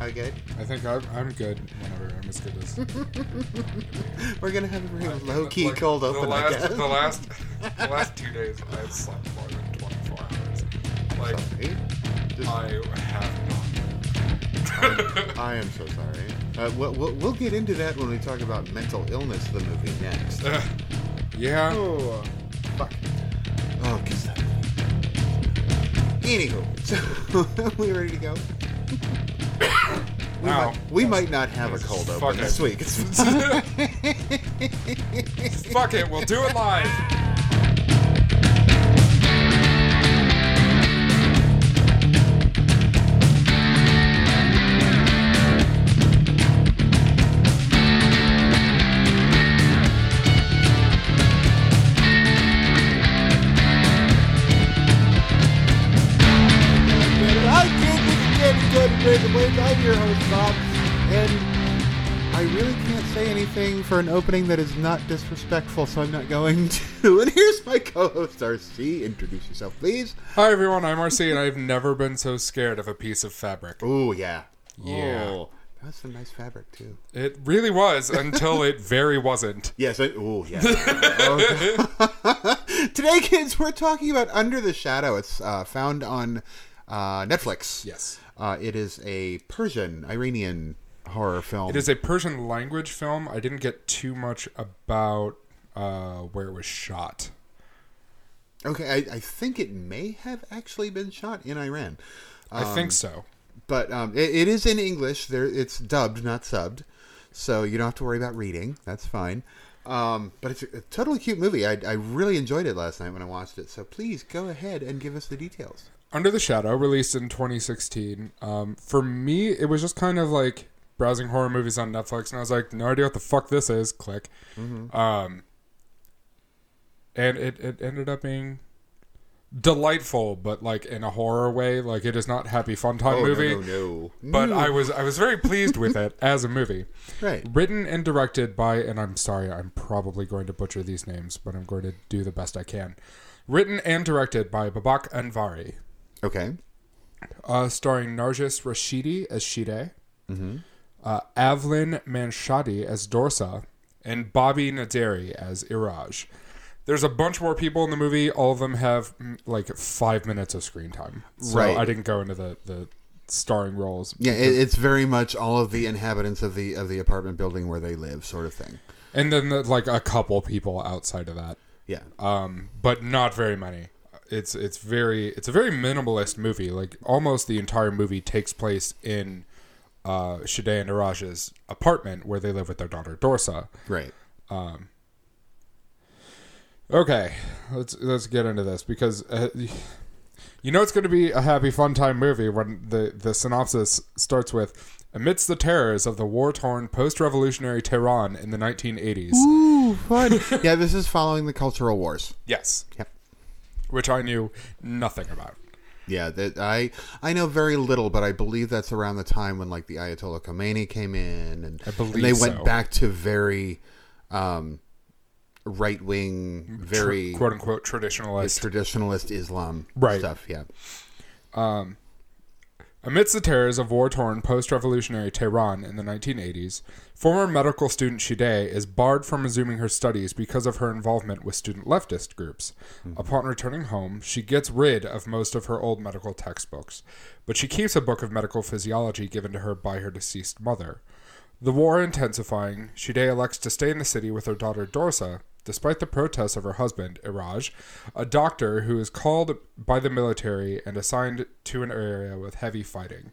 I good? I think I'm, I'm good whenever I'm as good as. We're gonna have a very I- low key like, cold the open. last, I guess. The last, the last two days, I've slept more than 24 hours. Like, Sorry. Just- I have not. I am so sorry. Uh, we'll, we'll, we'll get into that when we talk about mental illness, the movie next. Ugh. yeah. Oh, fuck. Oh, kiss that. Anywho, so we ready to go? We, Wow. might, we might not have a cold Fuck open it. this week. Fuck it, we'll do it live. Anything for an opening that is not disrespectful, so I'm not going to. And here's my co-host, RC. Introduce yourself, please. Hi everyone, I'm RC, and I've never been so scared of a piece of fabric. Oh yeah, Yeah. Oh, was some nice fabric too. It really was until it very wasn't. Yes. I, oh yeah. Oh, Today, kids, we're talking about Under the Shadow. It's uh, found on uh, Netflix. Yes. Uh, it is a Persian, Iranian horror film. It is a Persian language film. I didn't get too much about uh, where it was shot. Okay, I, I think it may have actually been shot in Iran, I think so. but um, it, it is in English. There, it's dubbed, not subbed, so you don't have to worry about reading. That's fine. Um, but it's a, a totally cute movie. I, I really enjoyed it last night when I watched it. So please go ahead and give us the details. Under the Shadow, released in 2016. Um, for me, it was just kind of like browsing horror movies on Netflix, and I was like, no idea what the fuck this is. Click. Um, and it, it ended up being delightful, but like in a horror way. Like it is not happy fun time Oh movie. no, no, no. But I was I was very pleased with it as a movie. right. Written and directed by, and I'm sorry, I'm probably going to butcher these names, but I'm going to do the best I can. Written and directed by Babak Anvari, Okay. uh, starring Narges Rashidi as Shide, uh, Avlin Manshadi as Dorsa, and Bobby Naderi as Iraj. There's a bunch more people in the movie. All of them have mm, like five minutes of screen time. So Right. I didn't go into the, the starring roles. Yeah, it, it's very much all of the inhabitants of the of the apartment building where they live, sort of thing. And then the, like a couple people outside of that. Yeah. um, but not very many. It's it's very it's a very minimalist movie. Like almost the entire movie takes place in uh, Shade and Iraj's apartment where they live with their daughter Dorsa. Right. Um, Okay, let's let's get into this because uh, you know it's going to be a happy fun time movie when the the synopsis starts with amidst the terrors of the war torn post revolutionary Tehran in the 1980s. Ooh, fun. yeah, this is following the cultural wars. Yes, Yep. which I knew nothing about. Yeah, that I I know very little, but I believe that's around the time when like the Ayatollah Khomeini came in, and, and they went back to very um, right wing, very quote unquote traditionalist. traditionalist Islam Right. stuff. Yeah, Amidst the terrors of war torn post revolutionary Tehran in the 1980s, former medical student Shide is barred from resuming her studies because of her involvement with student leftist groups. Hmm. Upon returning home, she gets rid of most of her old medical textbooks, but she keeps a book of medical physiology given to her by her deceased mother. The war intensifying, Shide elects to stay in the city with her daughter Dorsa, despite the protests of her husband, Iraj, a doctor who is called by the military and assigned to an area with heavy fighting.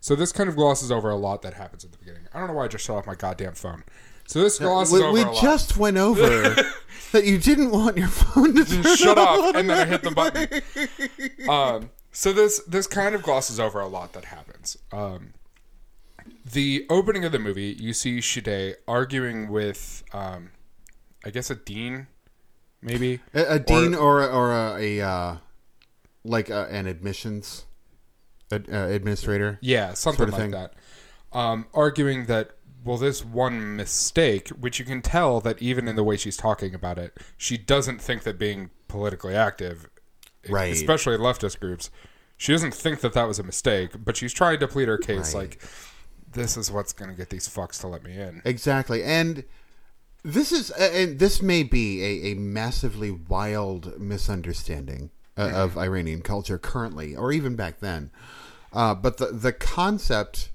So this kind of glosses over a lot that happens at the beginning. I don't know why I just shut off my goddamn phone. So this glosses we, over we a lot. just went over that you didn't want your phone to shut off. off and then I hit the button. Um, so this this kind of glosses over a lot that happens. Um, the opening of the movie, you see Shide arguing with, um, I guess, a dean, maybe. A, a dean or a, or a, a uh, like a, an admissions ad, uh, administrator. Yeah, something Sort of like thing. that. Um, arguing that well, this one mistake, which you can tell that even in the way she's talking about it, she doesn't think that being politically active, Right. especially leftist groups, she doesn't think that that was a mistake. But she's trying to plead her case, Right. like this is what's going to get these fucks to let me in. Exactly. And this is and this may be a, a massively wild misunderstanding uh, of Iranian culture currently or even back then. Uh, but the the concept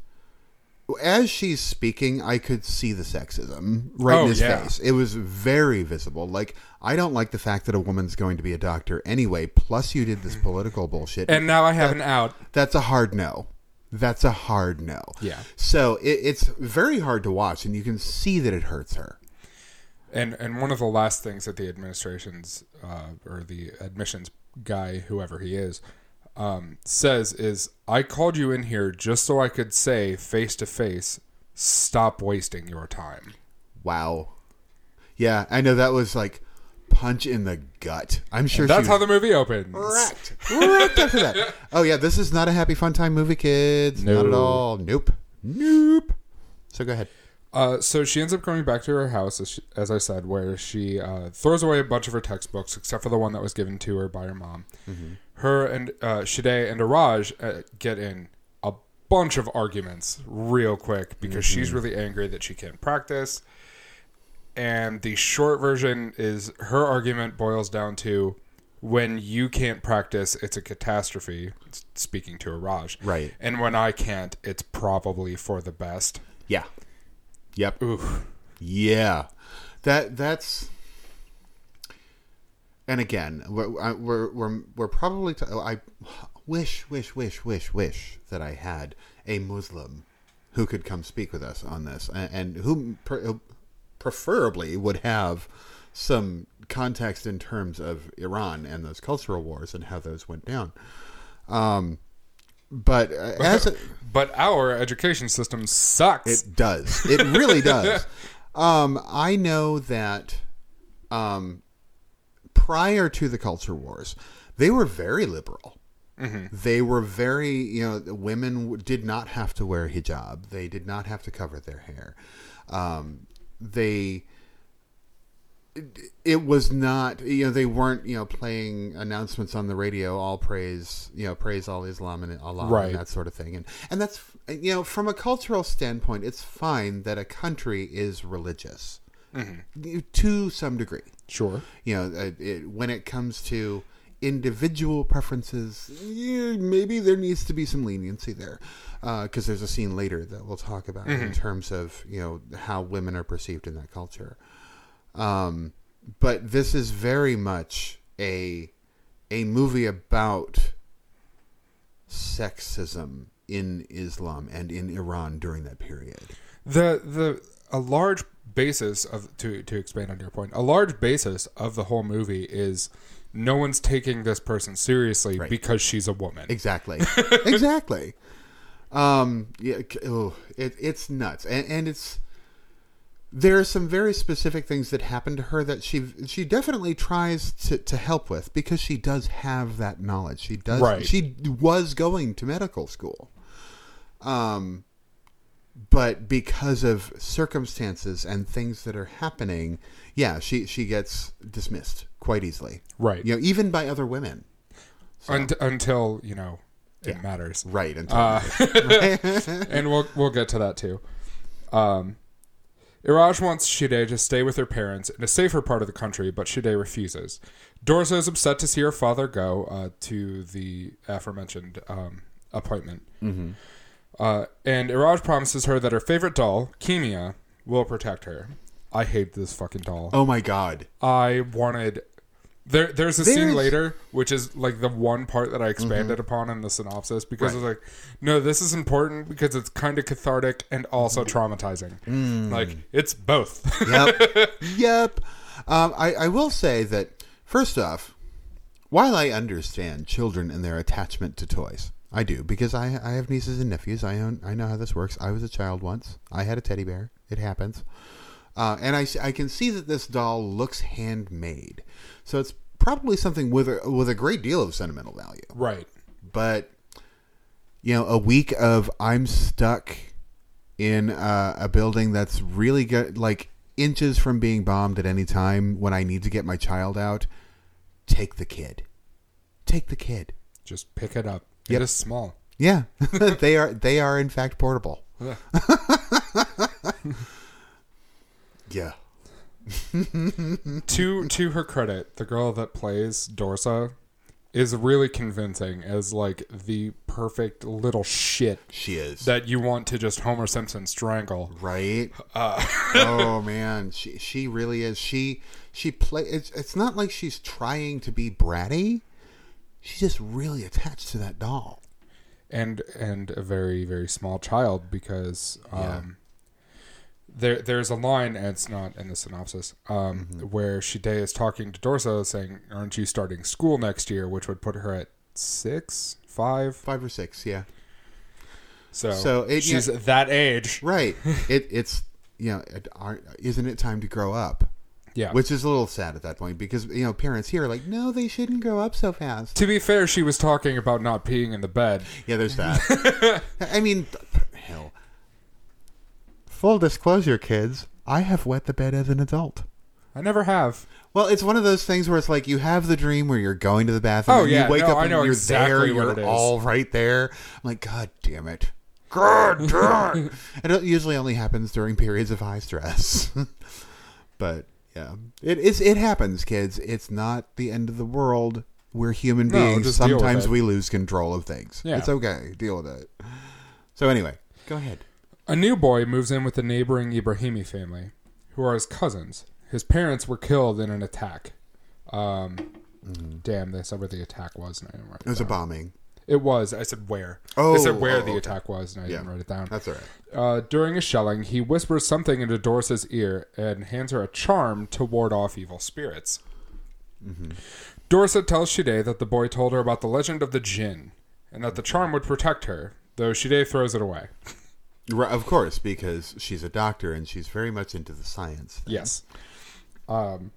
as she's speaking, I could see the sexism right Oh, in his yeah. face. It was very visible. Like, I don't like the fact that a woman's going to be a doctor anyway. Plus, you did this political bullshit. And now I have an out. That's a hard no. That's a hard no. Yeah. So it, it's very hard to watch, and you can see that it hurts her. And and one of the last things that the administration's uh, or the admissions guy, whoever he is, um, says is, "I called you in here just so I could say face to face, stop wasting your time." Wow. Yeah, I know that was like punch in the gut. I'm sure That's she how the movie opens. wrecked after that. Oh yeah, this is not a happy fun time movie, kids. Not at all. Nope. Nope. So go ahead. Uh, so she ends up going back to her house, as, she, as I said, where she uh, throws away a bunch of her textbooks, except for the one that was given to her by her mom. Her and uh, Shade and Araj uh, get in a bunch of arguments real quick because she's really angry that she can't practice. And the short version is her argument boils down to when you can't practice, it's a catastrophe. Speaking to Araj, Right. And when I can't, it's probably for the best. Yeah. Yep. Oof. Yeah, that that's. And again, we're we're we're, we're probably. T- I wish, wish, wish, wish, wish that I had a Muslim who could come speak with us on this, and, and who pre- preferably would have some context in terms of Iran and those cultural wars and how those went down. Um, but uh, as a, But our education system sucks. it does. It really does. Um, I know that um, prior to the culture wars, they were very liberal. They were very, you know, women did not have to wear hijab. They did not have to cover their hair. Um, they it was not you know they weren't you know playing announcements on the radio all praise you know praise all islam and allah Right. and that sort of thing. And and that's you know from a cultural standpoint it's fine that a country is religious. Mm-hmm. To some degree. Sure. you know uh, it, when it comes to individual preferences yeah, maybe there needs to be some leniency there uh, because there's a scene later that we'll talk about in mm-hmm. terms of you know how women are perceived in that culture um, but this is very much a a movie about sexism in Islam and in Iran during that period. The the a large basis of to to expand on your point, a large basis of the whole movie is no one's taking this person seriously Right. because she's a woman. Exactly. exactly. Um, yeah, oh, it, it's nuts, and, and it's there are some very specific things that happen to her that she she definitely tries to, to help with because she does have that knowledge. She does. Right. She was going to medical school. Um, but because of circumstances and things that are happening, yeah, she she gets dismissed quite easily. Right. You know, even by other women. Unt- until, you know, it Yeah. matters. Right. Until Uh, and we'll we'll get to that too. Um, Iraj wants Shide to stay with her parents in a safer part of the country, but Shide refuses. Dorsa is upset to see her father go uh, to the aforementioned um, appointment. Uh, and Iraj promises her that her favorite doll, Kimia, will protect her. I hate this fucking doll. Oh my god. I wanted. There, there's a scene later, which is like the one part that I mm-hmm. expanded upon in the synopsis because Right. I was like, no, this is important because it's kind of cathartic and also mm-hmm. traumatizing. Mm. Like it's both. Yep. yep. Um, I, I will say that, first off, while I understand children and their attachment to toys, I do, because I, I have nieces and nephews. I, own, I know how this works. I was a child once. I had a teddy bear. It happens. Uh, and I can see that this doll looks handmade. So it's probably something with a, with a great deal of sentimental value. right. but you know a week of i'm stuck in uh, a building that's really good like inches from being bombed at any time when i need to get my child out take the kid take the kid Just pick it up. Yep. It is small. Yeah, they are. They are in fact portable. Yeah. To to her credit, the girl that plays Dorsa is really convincing as like the perfect little shit She is. that you want to just Homer Simpson strangle. right? Uh, oh man, she she really is. She she play. It's it's not like she's trying to be bratty. She's just really attached to that doll. and and a very very small child because um there there's a line and it's not in the synopsis um where Shide is talking to Dorsa saying aren't you starting school next year which would put her at six, five, five or six, yeah. so, So it- she's yeah. that age Right. it it's you know, it, isn't it time to grow up? yeah Which is a little sad at that point because you know parents here are like, no, they shouldn't grow up so fast. to be fair she was talking about not peeing in the bed Yeah, there's that. I mean, hell. Full disclosure, kids, I have wet the bed as an adult. I never have Well, it's one of those things where it's like you have the dream where you're going to the bathroom. Oh, and yeah, you wake no, up I and know you're exactly there. what You're it is. all right there. I'm like, God damn it. God damn it. and it usually only happens during periods of high stress. but yeah, it is. It happens, kids. It's not the end of the world. We're human No, beings. just deal with Sometimes we lose control of things. Yeah. It's okay. Deal with it. So anyway, go ahead. A new boy moves in with the neighboring Ibrahimi family, who are his cousins. His parents were killed in an attack. Um, Damn, they said where the attack was, and I didn't write it It was a bombing. It was. I said where. Oh, I said where oh, the okay. attack was, and I didn't write it down. That's all right. Uh, during a shelling, he whispers something into Dorsa's ear and hands her a charm to ward off evil spirits. Dorsa tells Shide that the boy told her about the legend of the Jinn, and that the charm would protect her, though Shide throws it away. Right, of course, because she's a doctor and she's very much into the science. thing. Yes. Um,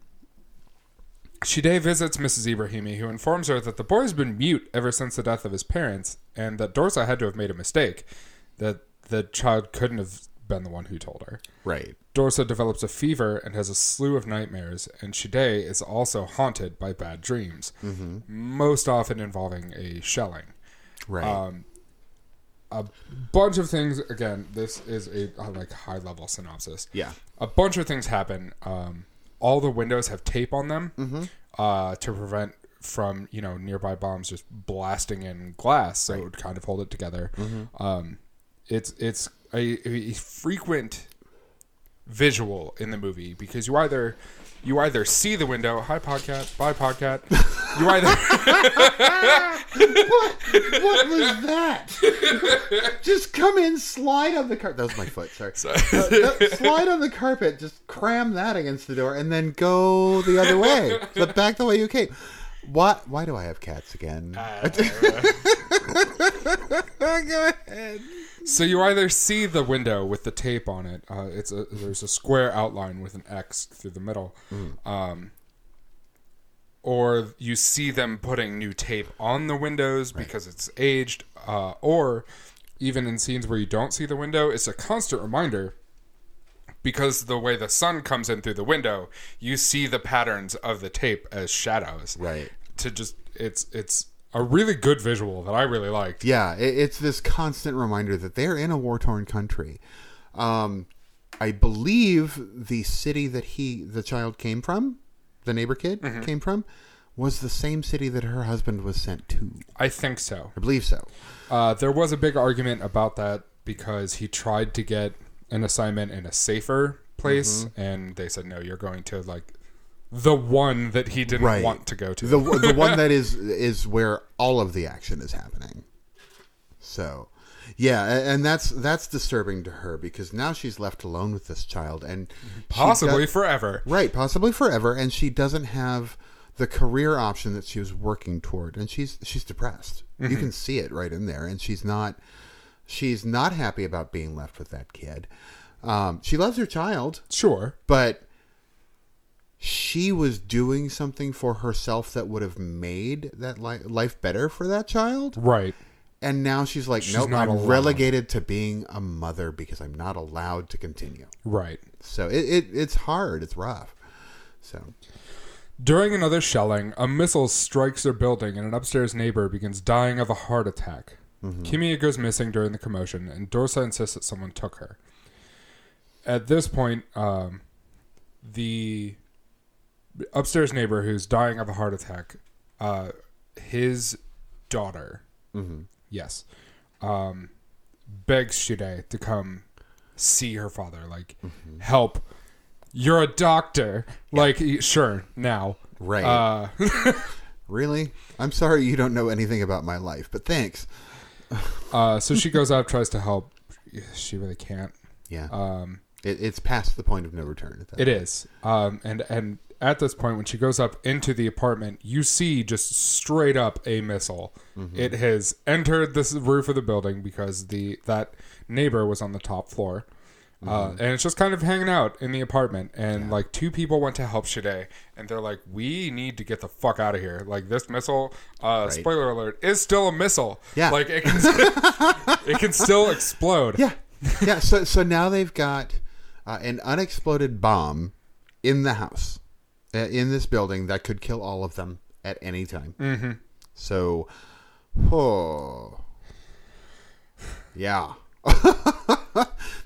Shide visits Mrs. Ibrahimi, who informs her that the boy's been mute ever since the death of his parents, and that Dorsa had to have made a mistake, that the child couldn't have been the one who told her. Right. Dorsa develops a fever and has a slew of nightmares, and Shide is also haunted by bad dreams, most often involving a shelling. Right. Um, a bunch of things. Again, this is a, like high level synopsis yeah. a bunch of things happen. Um, all the windows have tape on them Mm-hmm. uh, to prevent from you know nearby bombs just blasting in glass, so it would kind of hold it together. Mm-hmm. Um, it's it's a, a frequent visual in the movie because you either you either see the window. Hi, podcat. Bye, podcat. You either what was that? just come in, slide on the carpet. That was my foot. Sorry. Uh, no, slide on the carpet. Just cram that against the door, and then go the other way. The back the way you came. What? Why do I have cats again? go ahead. So you either see the window with the tape on it. Uh, it's a there's a square outline with an X through the middle, um, or you see them putting new tape on the windows because it's aged, uh, or even in scenes where you don't see the window, it's a constant reminder. Because the way the sun comes in through the window, you see the patterns of the tape as shadows. Right. To just it's it's a really good visual that I really liked. Yeah, it, it's this constant reminder that they're in a war torn country. Um, I believe the city that he, the child, came from, the neighbor kid came from, was the same city that her husband was sent to. I think so. I believe so. Uh, there was a big argument about that because he tried to get an assignment in a safer place, Mm-hmm. and they said no, you're going to like the one that he didn't Right. want to go to. The the one that is is where all of the action is happening. So, yeah, and that's that's disturbing to her because now she's left alone with this child and Possibly does- forever. Right, possibly forever, and she doesn't have the career option that she was working toward, and she's she's depressed. You can see it right in there, and she's not she's not happy about being left with that kid. Um, she loves her child, Sure. but she was doing something for herself that would have made that li- life better for that child, Right. and now she's like, She's nope, I'm allowed. relegated to being a mother because I'm not allowed to continue. Right. So it, it it's hard, it's rough. So During another shelling, a missile strikes their building, and an upstairs neighbor begins dying of a heart attack. Kimia goes missing during the commotion, and Dorsa insists that someone took her. At this point, um, the upstairs neighbor who's dying of a heart attack, uh, his daughter, yes, um, begs Shide to come see her father, like help. You're a doctor, like sure now, Right. Uh, really? I'm sorry you don't know anything about my life, but thanks. uh, so she goes out, tries to help. She really can't. Yeah. Um, it, it's past the point of no return. At that It is. Um, and and at this point, when she goes up into the apartment, you see just straight up a missile. It has entered this roof of the building because the that neighbor was on the top floor. Uh, and it's just kind of hanging out in the apartment, and like two people went to help Shade, and they're like, "We need to get the fuck out of here!" Like this missile, uh, spoiler alert, is still a missile. Yeah. like it can, it can still explode. Yeah, yeah. So so now they've got uh, an unexploded bomb in the house, uh, in this building that could kill all of them at any time. Mm-hmm. So, oh, yeah.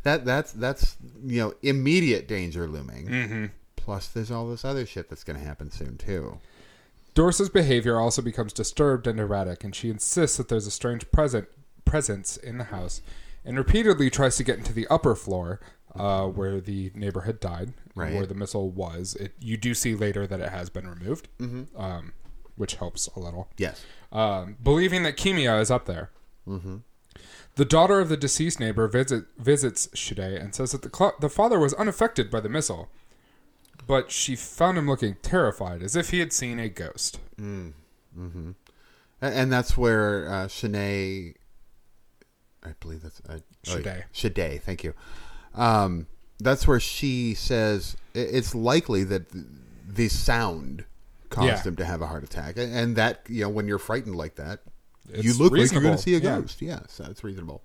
that that's that's you know immediate danger looming. Mm-hmm. Plus, there's all this other shit that's going to happen soon too. Dorsa's behavior also becomes disturbed and erratic, and she insists that there's a strange present presence in the house, and repeatedly tries to get into the upper floor, uh, where the neighbor had died, Right. where the missile was. It you do see later that it has been removed, um, which helps a little. Yes. Um, believing that Kimia is up there. The daughter of the deceased neighbor visit, visits Shide and says that the, cl- the father was unaffected by the missile, but she found him looking terrified, as if he had seen a ghost. A- And that's where uh, Shanae, I believe that's uh, oh, Shade. Shade, thank you. Um, that's where she says it's likely that the sound caused Yeah. him to have a heart attack, and that you know when you're frightened like that, It's you look like you're going reasonable, to see a yeah. ghost. Yeah, so it's reasonable.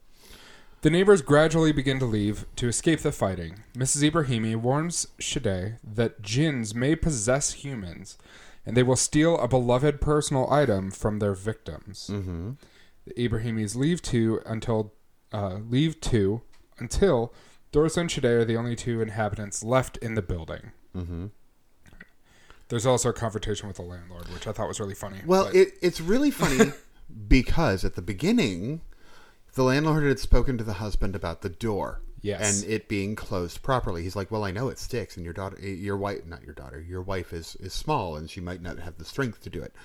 The neighbors gradually begin to leave to escape the fighting. Mrs. Ibrahimi warns Shade that jinns may possess humans, and they will steal a beloved personal item from their victims. Mm-hmm. The Ibrahimis leave too until uh, leave too until Dorsa and Shade are the only two inhabitants left in the building. Mm-hmm. There's also a confrontation with the landlord, which I thought was really funny. Well, but- it, it's really funny because at the beginning, the landlord had spoken to the husband about the door. Yes. And it being closed properly. He's like, "Well, I know it sticks, and your daughter, your wife, not your daughter, your wife is is small, and she might not have the strength to do it."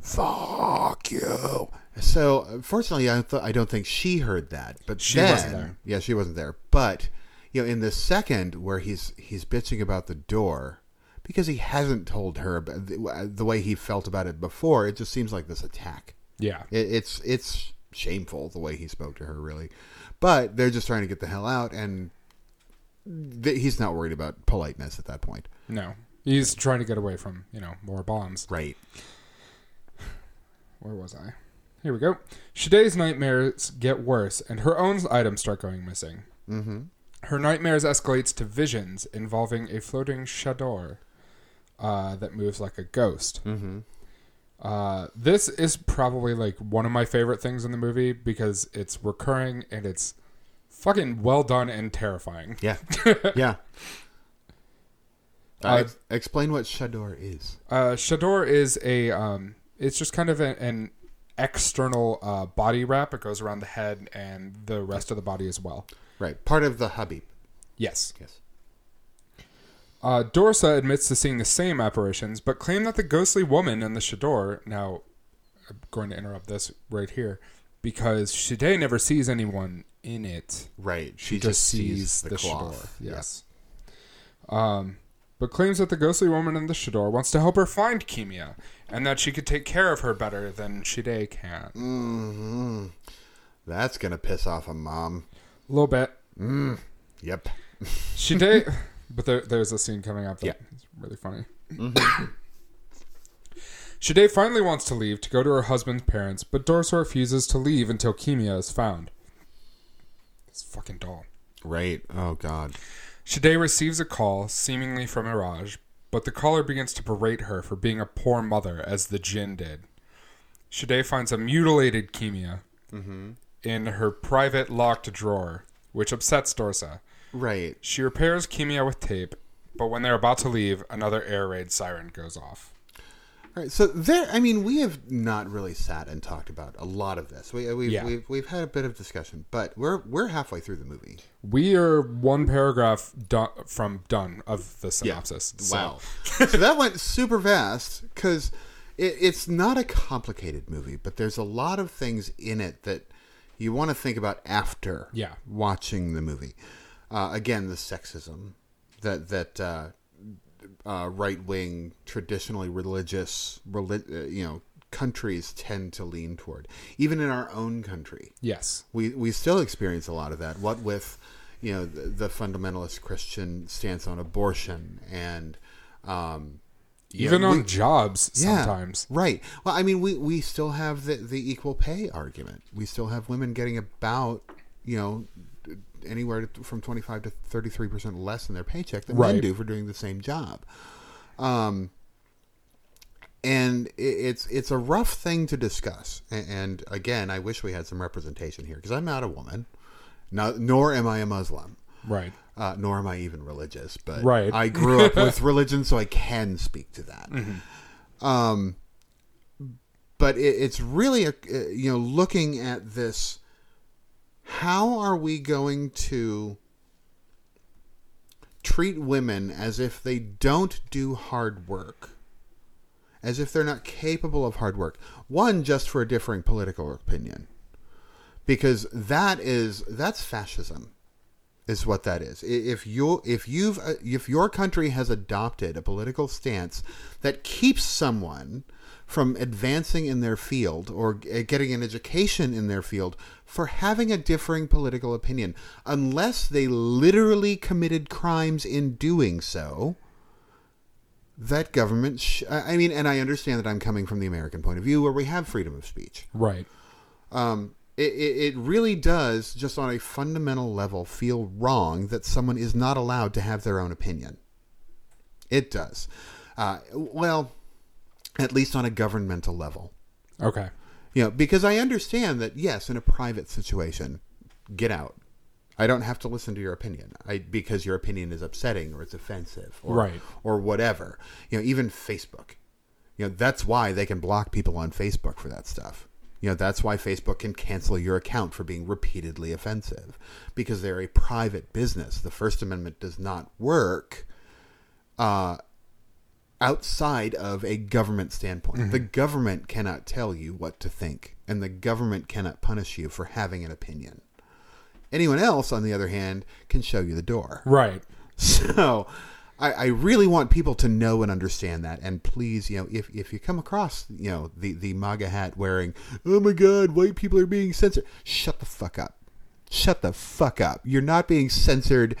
Fuck you. So, uh, fortunately, I th- I don't think she heard that, but She then, wasn't there. Yeah, she wasn't there. But you know, in the second where he's he's bitching about the door because he hasn't told her about the, the way he felt about it before, it just seems like this attack. yeah, It, it's it's shameful the way he spoke to her, really. But they're just trying to get the hell out, and th- he's not worried about politeness at that point. no, he's trying to get away from you know more bombs. Right. Where was I? Here we go. Shade's nightmares get worse, and her own items start going missing. Mm-hmm. Her nightmares escalates to visions involving a floating chador uh, that moves like a ghost. Mm-hmm. Uh, this is probably like one of my favorite things in the movie because it's recurring and it's fucking well done and terrifying. Yeah. yeah. Uh, Uh, explain what chador is. Uh, chador is a um, it's just kind of a, an external uh, body wrap. It goes around the head and the rest of the body as well. Right. Part of the hijab. Yes. Yes. Uh, Dorsa admits to seeing the same apparitions, but claimed that the ghostly woman in the chador. Now, I'm going to interrupt this right here because Shade never sees anyone in it. Right. She, just, sees, the, chador. Yes. Um, but claims that the ghostly woman in the chador wants to help her find Kimia and that she could take care of her better than Shide can. hmm That's gonna piss off a mom. A little bit. Yep. Shide, but there, there's a scene coming up that's Yeah. really funny. Shide finally wants to leave to go to her husband's parents, but Dorsa refuses to leave until Kimia is found. This fucking doll. Right. Oh God. Shade receives a call, seemingly from Iraj, but the caller begins to berate her for being a poor mother, as the Jinn did. Shade finds a mutilated Kimia mm-hmm. in her private locked drawer, which upsets Dorsa. Right. She repairs Kimia with tape, but when they're about to leave, another air raid siren goes off. All right. So there, I mean, we have not really sat and talked about a lot of this. We, we've, Yeah. we've we've had a bit of discussion, but we're we're halfway through the movie. We are one paragraph do- from done of the synopsis. so- Wow. so that went super fast because it, it's not a complicated movie, but there's a lot of things in it that you want to think about after Yeah. watching the movie. Uh, again, the sexism that that uh, uh, right wing, traditionally religious, reli- uh, you know, countries tend to lean toward. Even in our own country, Yes. we we still experience a lot of that. What with you know the, the fundamentalist Christian stance on abortion and um, Even know, on we- jobs yeah, sometimes. right. Well, I mean, we we still have the the equal pay argument. We still have women getting about you know anywhere from twenty five to thirty three percent less in their paycheck than men do for doing the same job. Um, and it's it's a rough thing to discuss. And again, I wish we had some representation here because I'm not a woman, not, nor am I a Muslim, Right. uh, nor am I even religious. But Right. I grew up with religion, so I can speak to that. Um, but it, it's really a you know looking at this. How are we going to treat women as if they don't do hard work? As if they're not capable of hard work. One, just for a differing political opinion. Because that is that's fascism is what that is. If you if you've if your country has adopted a political stance that keeps someone from advancing in their field or getting an education in their field for having a differing political opinion, unless they literally committed crimes in doing so, that government. Sh- I I mean, and I understand that I'm coming from the American point of view, where we have freedom of speech Right. um, it, it, it really does, just on a fundamental level, feel wrong that someone is not allowed to have their own opinion. It does. Uh, well, at least on a governmental level. Okay. You know, because I understand that, yes, in a private situation, get out. I don't have to listen to your opinion I, because your opinion is upsetting or it's offensive or, Right. or whatever. You know, even Facebook. You know, that's why they can block people on Facebook for that stuff. You know, that's why Facebook can cancel your account for being repeatedly offensive because they're a private business. The First Amendment does not work uh, outside of a government standpoint. The mm-hmm. government cannot tell you what to think, and the government cannot punish you for having an opinion. Anyone else, on the other hand, can show you the door. Right. So I, I really want people to know and understand that. And please, you know, if, if you come across, you know, the, the MAGA hat wearing, oh my God, white people are being censored, shut the fuck up. Shut the fuck up. You're not being censored.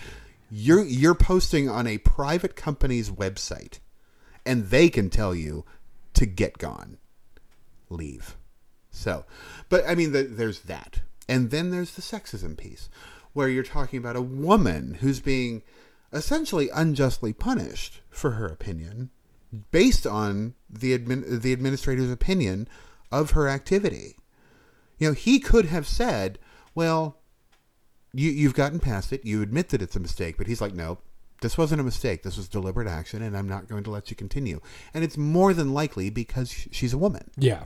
You're, you're posting on a private company's website, and they can tell you to get gone. Leave. So, but I mean, the, there's that. And then there's the sexism piece, where you're talking about a woman who's being essentially unjustly punished for her opinion based on the admin, the administrator's opinion of her activity. You know, he could have said, "Well, you you've gotten past it. You admit that it's a mistake." But he's like, "No, this wasn't a mistake. This was deliberate action, and I'm not going to let you continue." And it's more than likely because she's a woman. Yeah.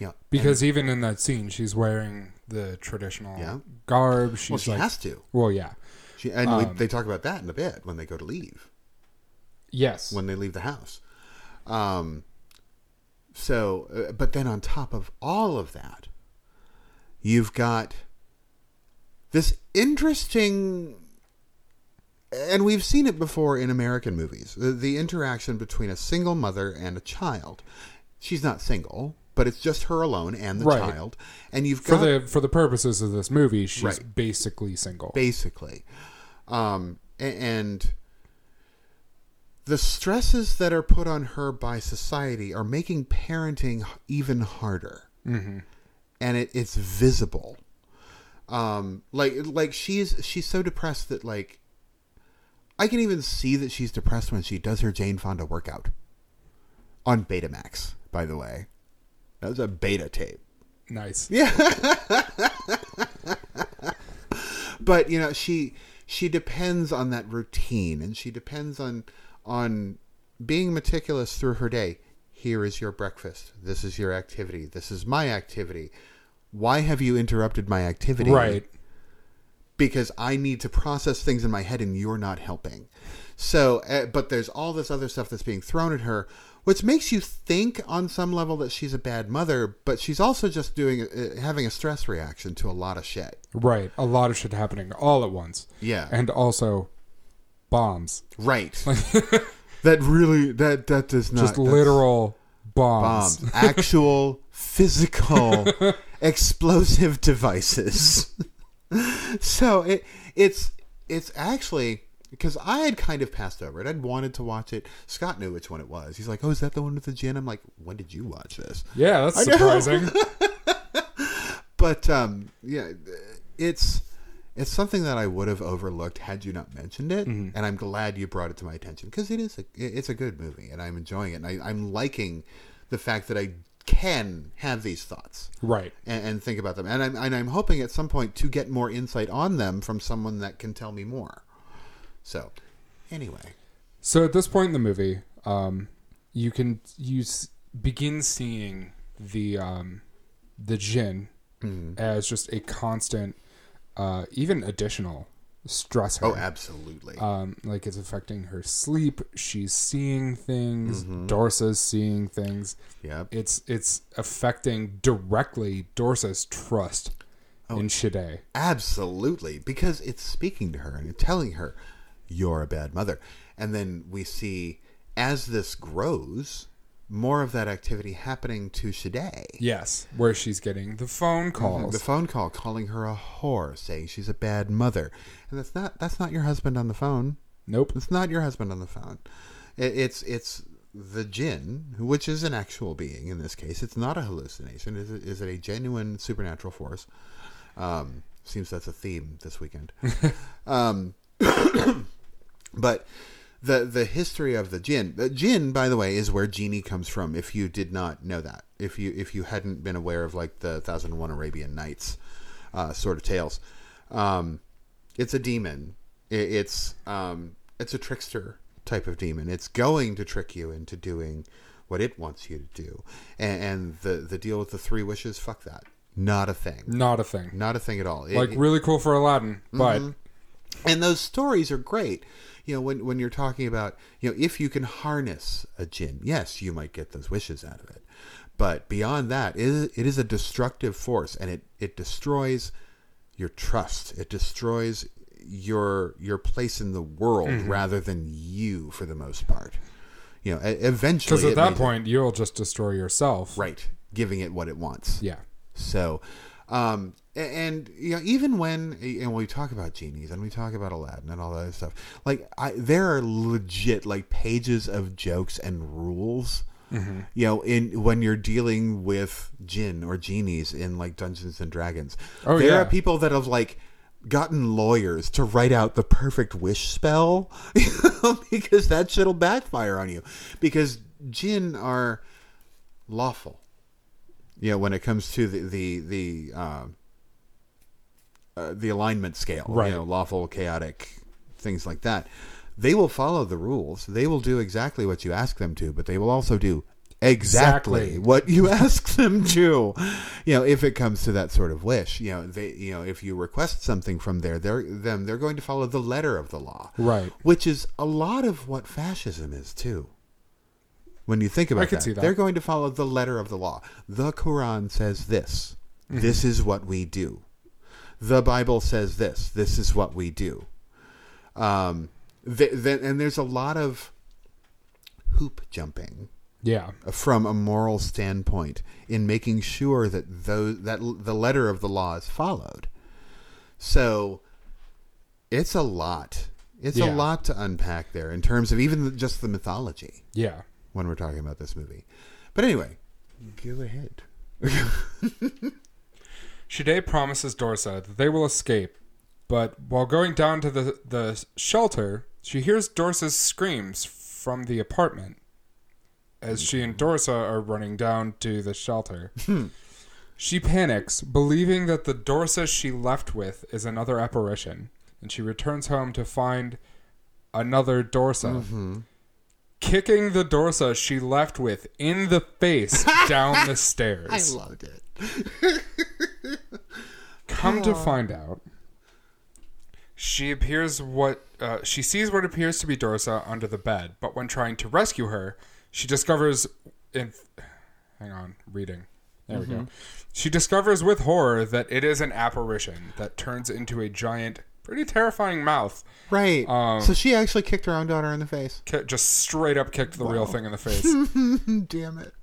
Know, Because even in that scene, she's wearing the traditional Yeah. garb. She's well, she like, has to. well, yeah. She, and we, Um, they talk about that in a bit when they go to leave, Yes. when they leave the house. Um, so, uh, but then on top of all of that, you've got this interesting, and we've seen it before in American movies the, the interaction between a single mother and a child. She's not single, but it's just her alone and the Right. child. And you've got. for the for the purposes of this movie, she's Right. basically single. basically. Um, and the stresses that are put on her by society are making parenting even harder, hmm and it, it's visible. Um, like like she's she's so depressed that like I can even see that she's depressed when she does her Jane Fonda workout on Betamax. By the way, That was a beta tape. Nice. Yeah. but you know, she she depends on that routine and she depends on on being meticulous through her day. Here is your breakfast. This is your activity. This is my activity. Why have you interrupted my activity? Right. Because I need to process things in my head and you're not helping. So, uh, but there's all this other stuff that's being thrown at her, which makes you think on some level that she's a bad mother, but she's also just doing uh, having a stress reaction to a lot of shit. Right. A lot of shit happening all at once. Yeah. And also bombs. Right. that really that that does not Just literal bombs. bombs, actual physical explosive devices. so it it's it's actually because I had kind of passed over it. I'd wanted to watch it. Scott knew which one it was. He's like, "Oh, is that the one with the jinn?" I'm like, "When did you watch this?" Yeah, that's surprising. But um, yeah, it's it's something that I would have overlooked had you not mentioned it, Mm-hmm. and I'm glad you brought it to my attention because it is a it's a good movie, and I'm enjoying it, and I, I'm liking the fact that I can have these thoughts right. and, and think about them, and I'm and I'm hoping at some point to get more insight on them from someone that can tell me more. So, anyway, So at this point in the movie, um, you can you s- begin seeing the um, the Jinn Mm-hmm. as just a constant, uh, even additional stressor. oh, absolutely, um, like it's affecting her sleep. She's seeing things. Mm-hmm. Dorsa's seeing things. yeah, It's it's affecting directly Dorsa's trust Oh. in Shide. Absolutely, because it's speaking to her and telling her, "You're a bad mother." And then we see as this grows, more of that activity happening to Shade. Yes, where she's getting the phone calls. The phone call calling her a whore, saying she's a bad mother, and that's not that's not your husband on the phone. nope. It's not your husband on the phone. It, it's it's the jinn, which is an actual being in this case. It's not a hallucination. Is it, is it a genuine supernatural force? Um, seems that's a theme this weekend. um, but the the history of the jinn, the jinn, by the way, is where genie comes from. If you did not know that, if you if you hadn't been aware of like the Thousand and One Arabian Nights uh, sort of tales, um, it's a demon. It, it's um, it's a trickster type of demon. It's going to trick you into doing what it wants you to do. And, and the the deal with the three wishes, fuck that. Not a thing. Not a thing. Not a thing at all. It- Like really cool for Aladdin, but and those stories are great. You know, when when you're talking about, you know, if you can harness a jinn, yes, you might get those wishes out of it. But beyond that, it is, it is a destructive force, and it it destroys your trust. It destroys your your place in the world rather than you for the most part. You know, eventually, because at that point you'll just destroy yourself. right, giving it what it wants. Yeah. So, um, and you know, even when and we talk about genies and we talk about Aladdin and all that stuff, like I, there are legit like pages of jokes and rules. Mm-hmm. You know, in when you're dealing with jinn or genies in like Dungeons and Dragons, Oh, there yeah. are people that have like gotten lawyers to write out the perfect wish spell you know, because that shit'll backfire on you because jinn are lawful you know, when it comes to the the the uh, uh, the alignment scale, Right. you know, lawful, chaotic, things like that, they will follow the rules. They will do exactly what you ask them to, but they will also do exactly, Exactly. what you ask them to. You know, if it comes to that sort of wish, you know, they, you know, if you request something from there, they're them, they're going to follow the letter of the law, Right. Which is a lot of what fascism is too. When you think about that, that. they're going to follow the letter of the law. The Quran says this. Mm-hmm. This is what we do. The Bible says this. This is what we do. Um, th- th- and there's a lot of hoop jumping Yeah. from a moral standpoint in making sure that those that l- the letter of the law is followed. So it's a lot. It's a lot to unpack there in terms of even just the mythology Yeah. when we're talking about this movie. But anyway, go ahead. Shide promises Dorsa that they will escape, but while going down to the, the shelter, she hears Dorsa's screams from the apartment. as she and Dorsa are running down to the shelter. Hmm. she panics, believing that the Dorsa she left with is another apparition, and she returns home to find another Dorsa. Mm-hmm. Kicking the Dorsa she left with in the face down the stairs. I loved it. Come to find out, she appears what uh, she sees what appears to be Dorsa under the bed, but when trying to rescue her, she discovers in hang on, reading. There we go. She discovers with horror that it is an apparition that turns into a giant, pretty terrifying mouth. Right. Um, so she actually kicked her own daughter in the face. Ki- Just straight up kicked the real thing in the face. Damn it.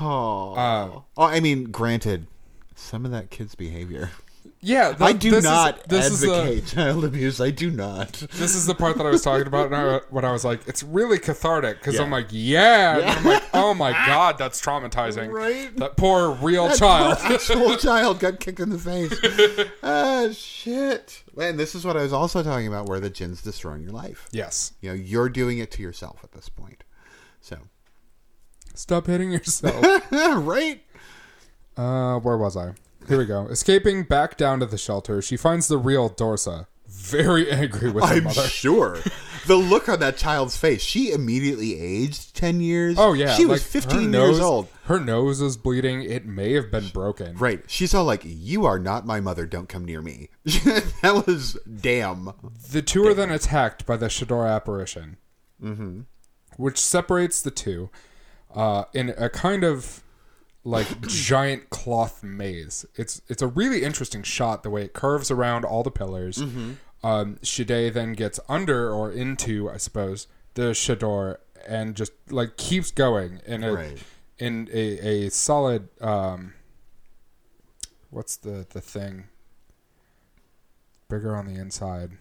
Oh. Uh, oh, I mean, granted, some of that kid's behavior. Yeah, I do this not Is, this is the- advocate child abuse. I do not. This is the part that I was talking about and I, when I was like, it's really cathartic because Yeah. I'm like, yeah. And I'm like, oh my God, that's traumatizing. Right? That poor real That child. poor actual child got kicked in the face. Ah, shit. And this is what I was also talking about, where the jinn's destroying your life. yes. You know, you're doing it to yourself at this point. So, Stop hitting yourself. right? Uh, where was I? Here we go. Escaping back down to the shelter, she finds the real Dorsa, very angry with her I'm mother. sure. The look on that child's face. She immediately aged 10 years. Oh yeah, She was like, her 15 nose- years old. Her nose is bleeding. It may have been broken. Right. She's all like, You are not my mother. Don't come near me. that was damn. The two are then attacked by the chador apparition, mm-hmm. which separates the two uh, in a kind of like giant cloth maze. It's it's a really interesting shot the way it curves around all the pillars. Um, Shade then gets under or into, I suppose, the chador and just like keeps going in a Right. in a, a solid um, what's the the thing bigger on the inside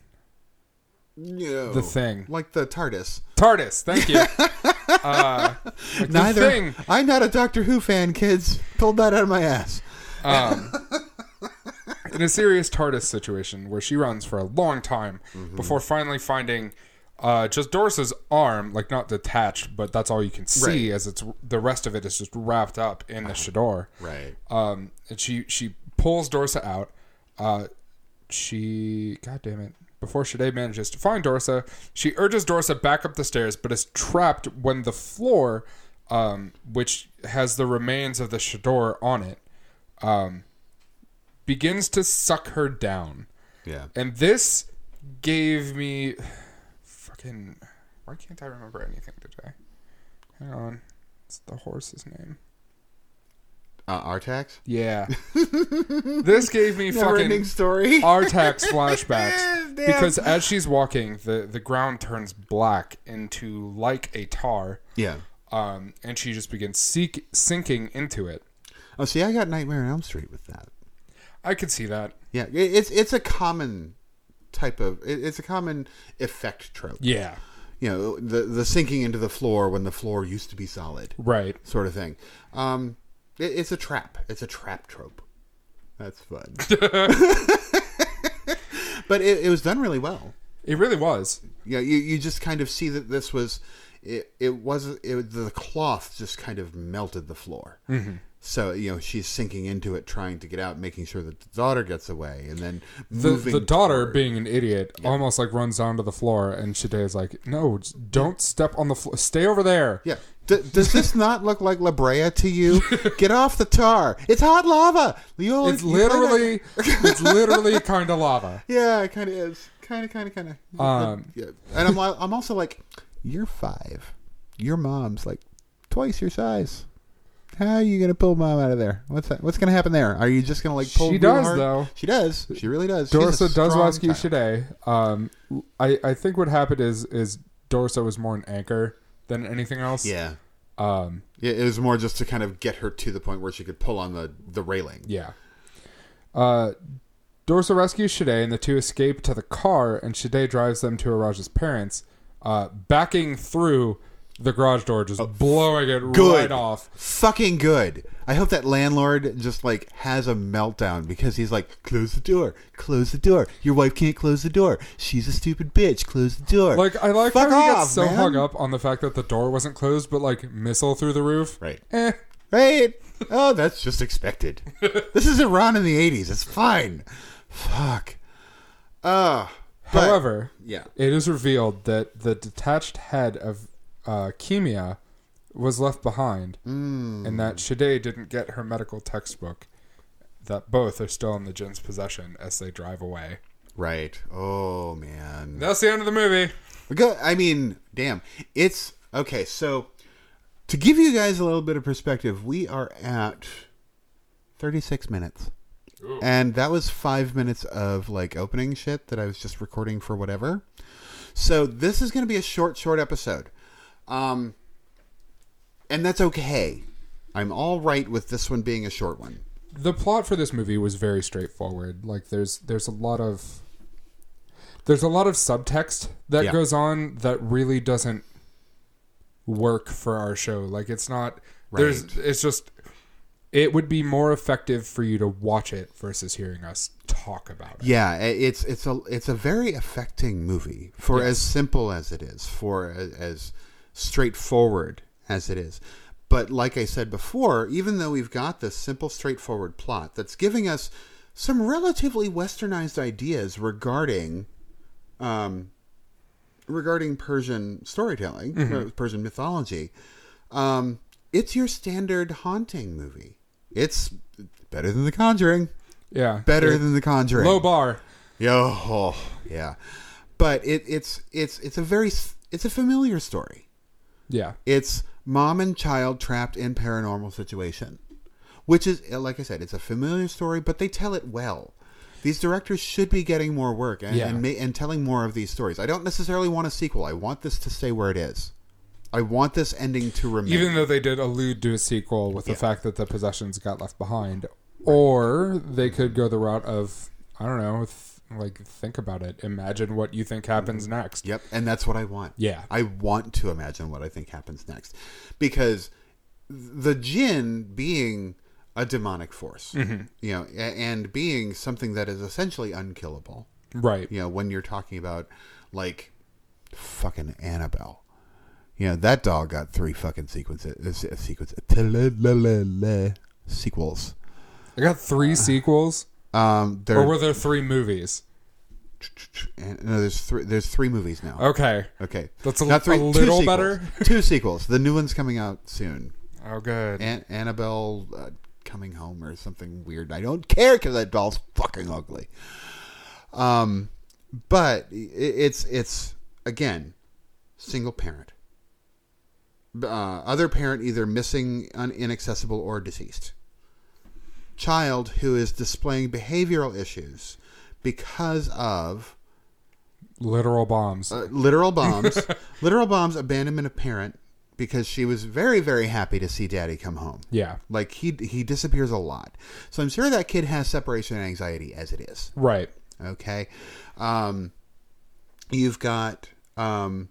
No. the thing Like the TARDIS. TARDIS. Thank you. uh, like Neither. I'm not a Doctor Who fan, kids. Pulled that out of my ass. Um, in a serious TARDIS situation where she runs for a long time before finally finding uh, just Dorsa's arm, like not detached, but that's all you can see, Right. as it's the rest of it is just wrapped up in the chador. Right. Um, and she she pulls Dorsa out. Uh, she, god damn it! Before Shade manages to find Dorsa, she urges Dorsa back up the stairs, but is trapped when the floor, um, which has the remains of the chador on it, um, begins to suck her down. Yeah. And this gave me fucking. Why can't I remember anything today? Hang on, it's the horse's name. Uh, Artax? Yeah. this gave me fucking story. Artax flashbacks. Because as she's walking, the, the ground turns black into like a tar, yeah. um, and she just begins seek, sinking into it. Oh, see, I got Nightmare on Elm Street with that. I could see that. Yeah, it- it's it's a common type of it, it's a common effect trope. Yeah. You know, the the sinking into the floor when the floor used to be solid, Right. sort of thing. Um, it, it's a trap. It's a trap trope. That's fun. but it, it was done really well. It really was. you know, you, you just kind of see that this was it, it was it, the cloth just kind of melted the floor mm-hmm. So you know she's sinking into it trying to get out making sure that the daughter gets away and then The, the daughter, toward- being an idiot, almost like runs down to the floor, and Shade is like, "No, don't step on the floor. Stay over there." yeah D- does this not look like La Brea to you? Get off the tar! It's hot lava. You It's you play that- literally, it's literally kind of lava. yeah, it kind of is. Kind of, kind of, kind of. Um, yeah. And I'm, I'm also like, you're five. Your mom's like twice your size. How are you gonna pull mom out of there? What's that? What's gonna happen there? Are you just gonna like pull? She does, hard? though. She does. She really does. Dorsa does rescue. Shade. Um, I I think what happened is is Dorsa was more an anchor than anything else. Yeah. Um. Yeah. It was more just to kind of get her to the point where she could pull on the the railing. Yeah. Uh, Dorsa rescues Shade, and the two escape to the car, and Shade drives them to Iraj's parents, uh, backing through the garage door just blowing it Oh, Good. right off. Fucking good. I hope that landlord just like has a meltdown because he's like, close the door, close the door. Your wife can't close the door. She's a stupid bitch. Close the door. Like I like Fuck how he off, gets so man. hung up on the fact that the door wasn't closed, but like missile through the roof. Right. Eh. Right? Oh, that's just expected. this is Iran in the 80s. It's fine. Fuck. Uh, but- However, yeah. it is revealed that the detached head of uh, Kimia was left behind, Hmm. and that Shade didn't get her medical textbook. That both are still in the Jinn's possession as they drive away. Right. Oh, man. That's the end of the movie. Go- I mean, damn. It's okay. So, to give you guys a little bit of perspective, we are at 36 minutes. And that was five minutes of like opening shit that I was just recording for whatever. So, this is going to be a short, short episode. Um, and that's okay. I'm all right with this one being a short one. The plot for this movie was very straightforward. Like there's there's a lot of there's a lot of subtext that Yeah. goes on that really doesn't work for our show. Like it's not there's it's just it would be more effective for you to watch it versus hearing us talk about it. Yeah, it's it's a it's a very affecting movie for as simple as it is, for as, as straightforward as it is. But like I said before, even though we've got this simple, straightforward plot that's giving us some relatively westernized ideas regarding um, regarding Persian storytelling, uh, Persian mythology, um, it's your standard haunting movie. It's better than The Conjuring. Yeah. Better It- than The Conjuring. low bar. Yo, oh, yeah, but it, it's it's it's a very it's a familiar story. Yeah. It's mom and child trapped in paranormal situation, which is uh, like I said, it's a familiar story, but they tell it well. These directors should be getting more work and Yeah. and, ma- and telling more of these stories. I don't necessarily want a sequel. I want this to stay where it is. I want this ending to remain. Even though they did allude to a sequel with the fact that the possessions got left behind, or they could go the route of I don't know, like think about it, imagine what you think happens next. Yep, and that's what I want. Yeah. I want to imagine what I think happens next, because the jinn being a demonic force, Mm-hmm. you know, and being something that is essentially unkillable. Right. You know, when you're talking about like fucking Annabelle, you know that dog got three fucking sequences, uh, sequences, sequels. I got three sequels, Um, there, or were there three movies? no, there's three. There's three movies now. Okay, Okay, That's a- Not three, a little sequels. better. two sequels. The new one's coming out soon. oh good. An- Annabelle uh, coming home or something weird. I don't care because that doll's fucking ugly. Um, but it's it's again single parent. Uh, other parent either missing, un- inaccessible, or deceased. Child who is displaying behavioral issues because of Literal bombs. uh, literal bombs, literal bombs, abandonment of parent because she was very very happy to see daddy come home. yeah. Like he he disappears a lot. So I'm sure that kid has separation anxiety as it is. Right. Okay. Um you've got um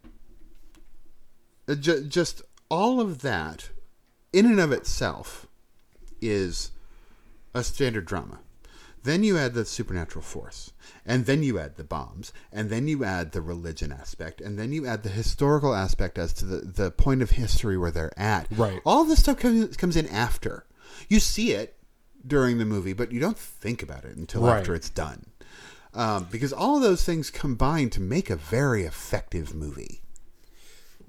ju- just all of that in and of itself is a standard drama. Then you add the supernatural force, and then you add the bombs, and then you add the religion aspect, and then you add the historical aspect as to the, the point of history where they're at. Right. All this stuff comes comes in after. You see it during the movie, but you don't think about it until Right. after it's done. Um, because all of those things combine to make a very effective movie.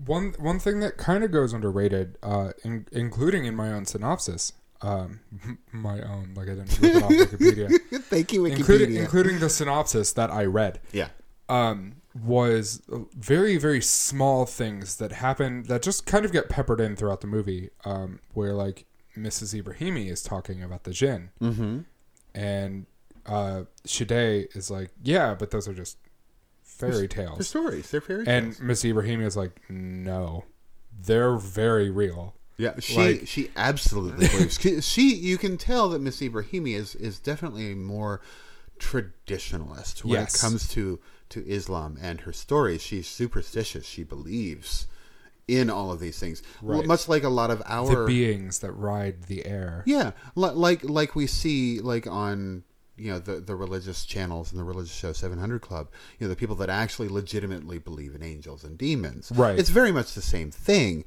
One one thing that kind of goes underrated, uh, in, including in my own synopsis, um, my own, like I didn't rip it off Wikipedia, Thank you, Wikipedia. including including the synopsis that I read. yeah. um, was very very small things that happen that just kind of get peppered in throughout the movie. Um, where like Mrs. Ibrahimi is talking about the jinn, mm-hmm. and uh, Shade is like, "Yeah, but those are just fairy They're tales." stories. They're fairy tales. And. Miss Ibrahimi is like, "No, they're very real." Yeah, she like- she absolutely believes. She you can tell that Miss Ibrahimi is is definitely a more traditionalist when Yes. it comes to to Islam and her stories. She's superstitious. She believes in all of these things. Right. Much like a lot of The our beings that ride the air. yeah, like like we see like on you know the the religious channels and the religious show 700 Club. You know the people that actually legitimately believe in angels and demons. Right. It's very much the same thing,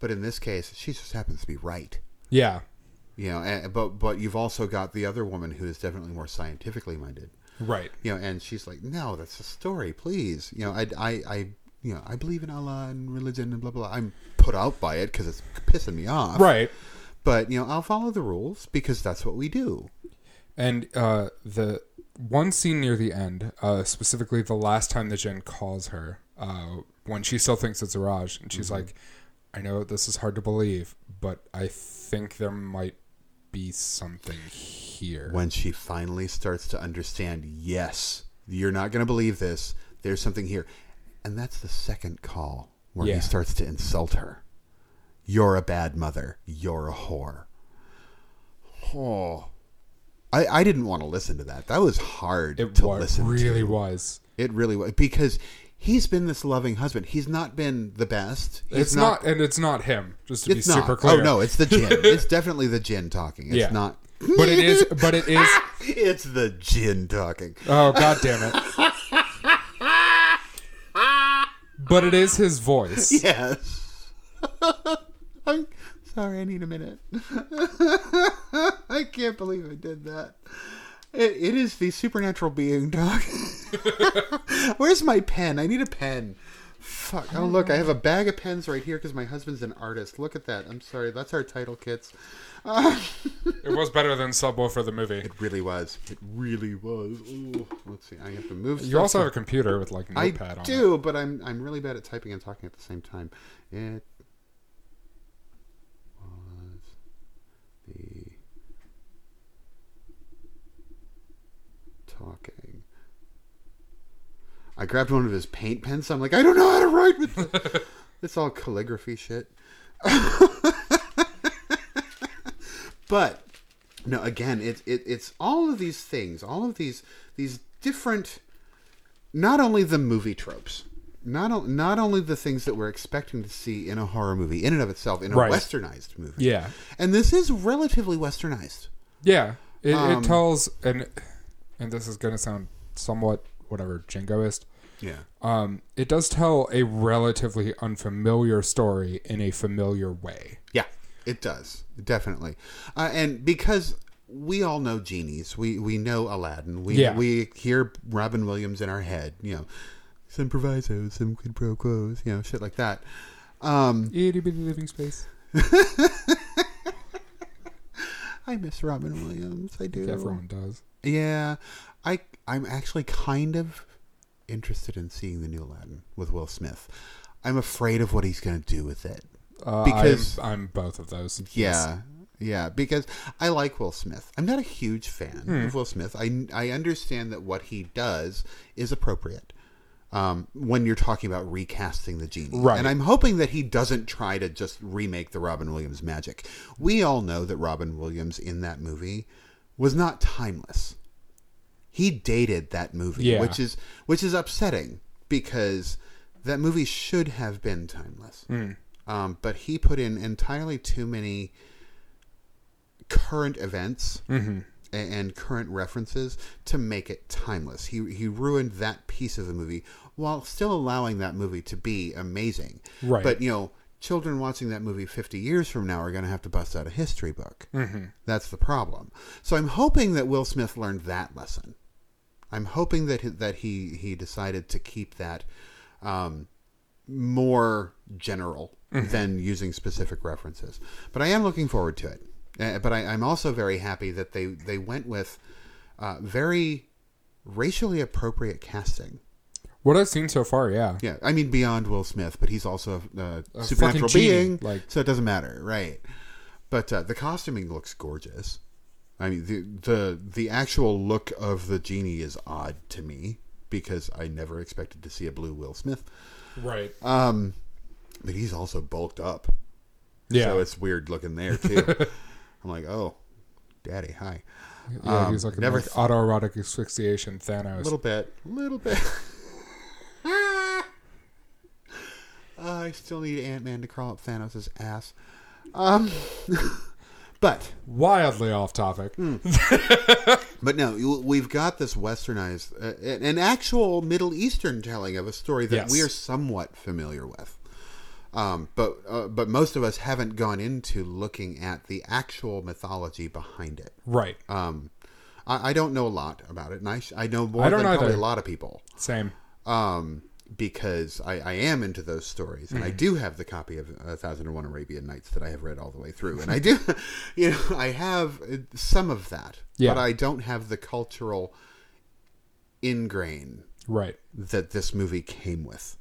but in this case, she just happens to be right. Yeah. You know, and, but but you've also got the other woman who is definitely more scientifically minded. Right. You know, and she's like, no, that's a story, please. You know, I I. I you know, I believe in Allah and religion and blah blah. blah. I'm put out by it because it's pissing me off. Right. But you know, I'll follow the rules because that's what we do. And uh, the one scene near the end, uh, specifically the last time the Jinn calls her, uh, when she still thinks it's Iraj, and she's like, I know this is hard to believe, but I think there might be something here. when she finally starts to understand, yes, you're not going to believe this. There's something here. And that's the second call where Yeah. he starts to insult her. You're a bad mother. You're a whore. Oh. I, I didn't want to listen to that. That was hard it to wa- listen really to. Really was. It really was. Because he's been this loving husband. He's not been the best. He's It's not, and it's not him. Just to It's be not. super oh, clear. Oh, no. It's the jinn. it's definitely the jinn talking. It's Yeah. not. but it is. But it is. It's the jinn talking. Oh god damn it! But it is his voice. Yes. I'm sorry, I need a minute. I can't believe I did that. It, it is the supernatural being dog. Where's my pen? I need a pen. Fuck. Oh, look, I have a bag of pens right here because my husband's an artist. Look at that. I'm sorry. That's our title kits. It was better than Subwoofer the movie. It really was. It really was. Ooh. Let's see. I have to move. You also have a computer with like I notepad on it. do, but I'm I'm really bad at typing and talking at the same time. It talking. I grabbed one of his paint pens. I'm like, I don't know how to write with this. it's all calligraphy shit. but no, again, it's it, it's all of these things, all of these these different not only the movie tropes, not o- not only the things that we're expecting to see in a horror movie in and of itself in a Right. westernized movie. Yeah, And this is relatively westernized. yeah. It, Um, it tells, and and this is gonna sound somewhat whatever jingoist. Yeah. Um, it does tell a relatively unfamiliar story in a familiar way. Yeah, it does. Definitely. Uh, and because we all know genies, we, we know Aladdin, we, Yeah. we hear Robin Williams in our head, you know, some provisos, some quid pro quos, you know, shit like that. Um, Itty bitty living space. I miss Robin Williams. I do. Everyone does. Yeah, I I'm actually kind of interested in seeing the new Aladdin with Will Smith. I'm afraid of what he's going to do with it. Uh, Because- I'm, I'm both of those. Yeah, yeah, because I like Will Smith. I'm not a huge fan Hmm. of Will Smith. I I understand that what he does is appropriate. Um, when you're talking about recasting the genie, Right. And I'm hoping that he doesn't try to just remake the Robin Williams magic. We all know that Robin Williams in that movie was not timeless. He dated that movie, Yeah. which is which is upsetting because that movie should have been timeless. Hmm. Um, but he put in entirely too many current events Mm-hmm. a- and current references to make it timeless. He he ruined that piece of the movie while still allowing that movie to be amazing. Right. But you know, children watching that movie 50 years from now are going to have to bust out a history book. Mm-hmm. That's the problem. So I'm hoping that Will Smith learned that lesson. I'm hoping that he, that he he decided to keep that um, more general than using specific references. But I am looking forward to it. Uh, but I, I'm also very happy that they they went with uh, very racially appropriate casting. What I've seen so far, yeah. Yeah, I mean beyond Will Smith, but he's also a, a A supernatural being, like- so it doesn't matter, right? But uh, the costuming looks gorgeous. I mean, the the the actual look of the genie is odd to me because I never expected to see a blue Will Smith. Right. Um, but he's also bulked up, Yeah. so it's weird looking there too. I'm like, oh, daddy, hi. yeah, um, he's like never like autoerotic asphyxiation Thanos. A little bit, a little bit. uh, I still need Ant Man to crawl up Thanos' ass. Um, but Wildly off topic. Hmm. but no, we've got this westernized, uh, an actual Middle Eastern telling of a story that Yes. we are somewhat familiar with. Um, but uh, but most of us haven't gone into looking at the actual mythology behind it. Right. Um, I, I don't know a lot about it, and I, sh- I know more I than probably a lot of people. Same. Um, because I, I am into those stories, and I do have the copy of A Thousand and One Arabian Nights that I have read all the way through, and I do, you know, I have uh, some of that, Yeah. but I don't have the cultural ingrain Right. that this movie came with.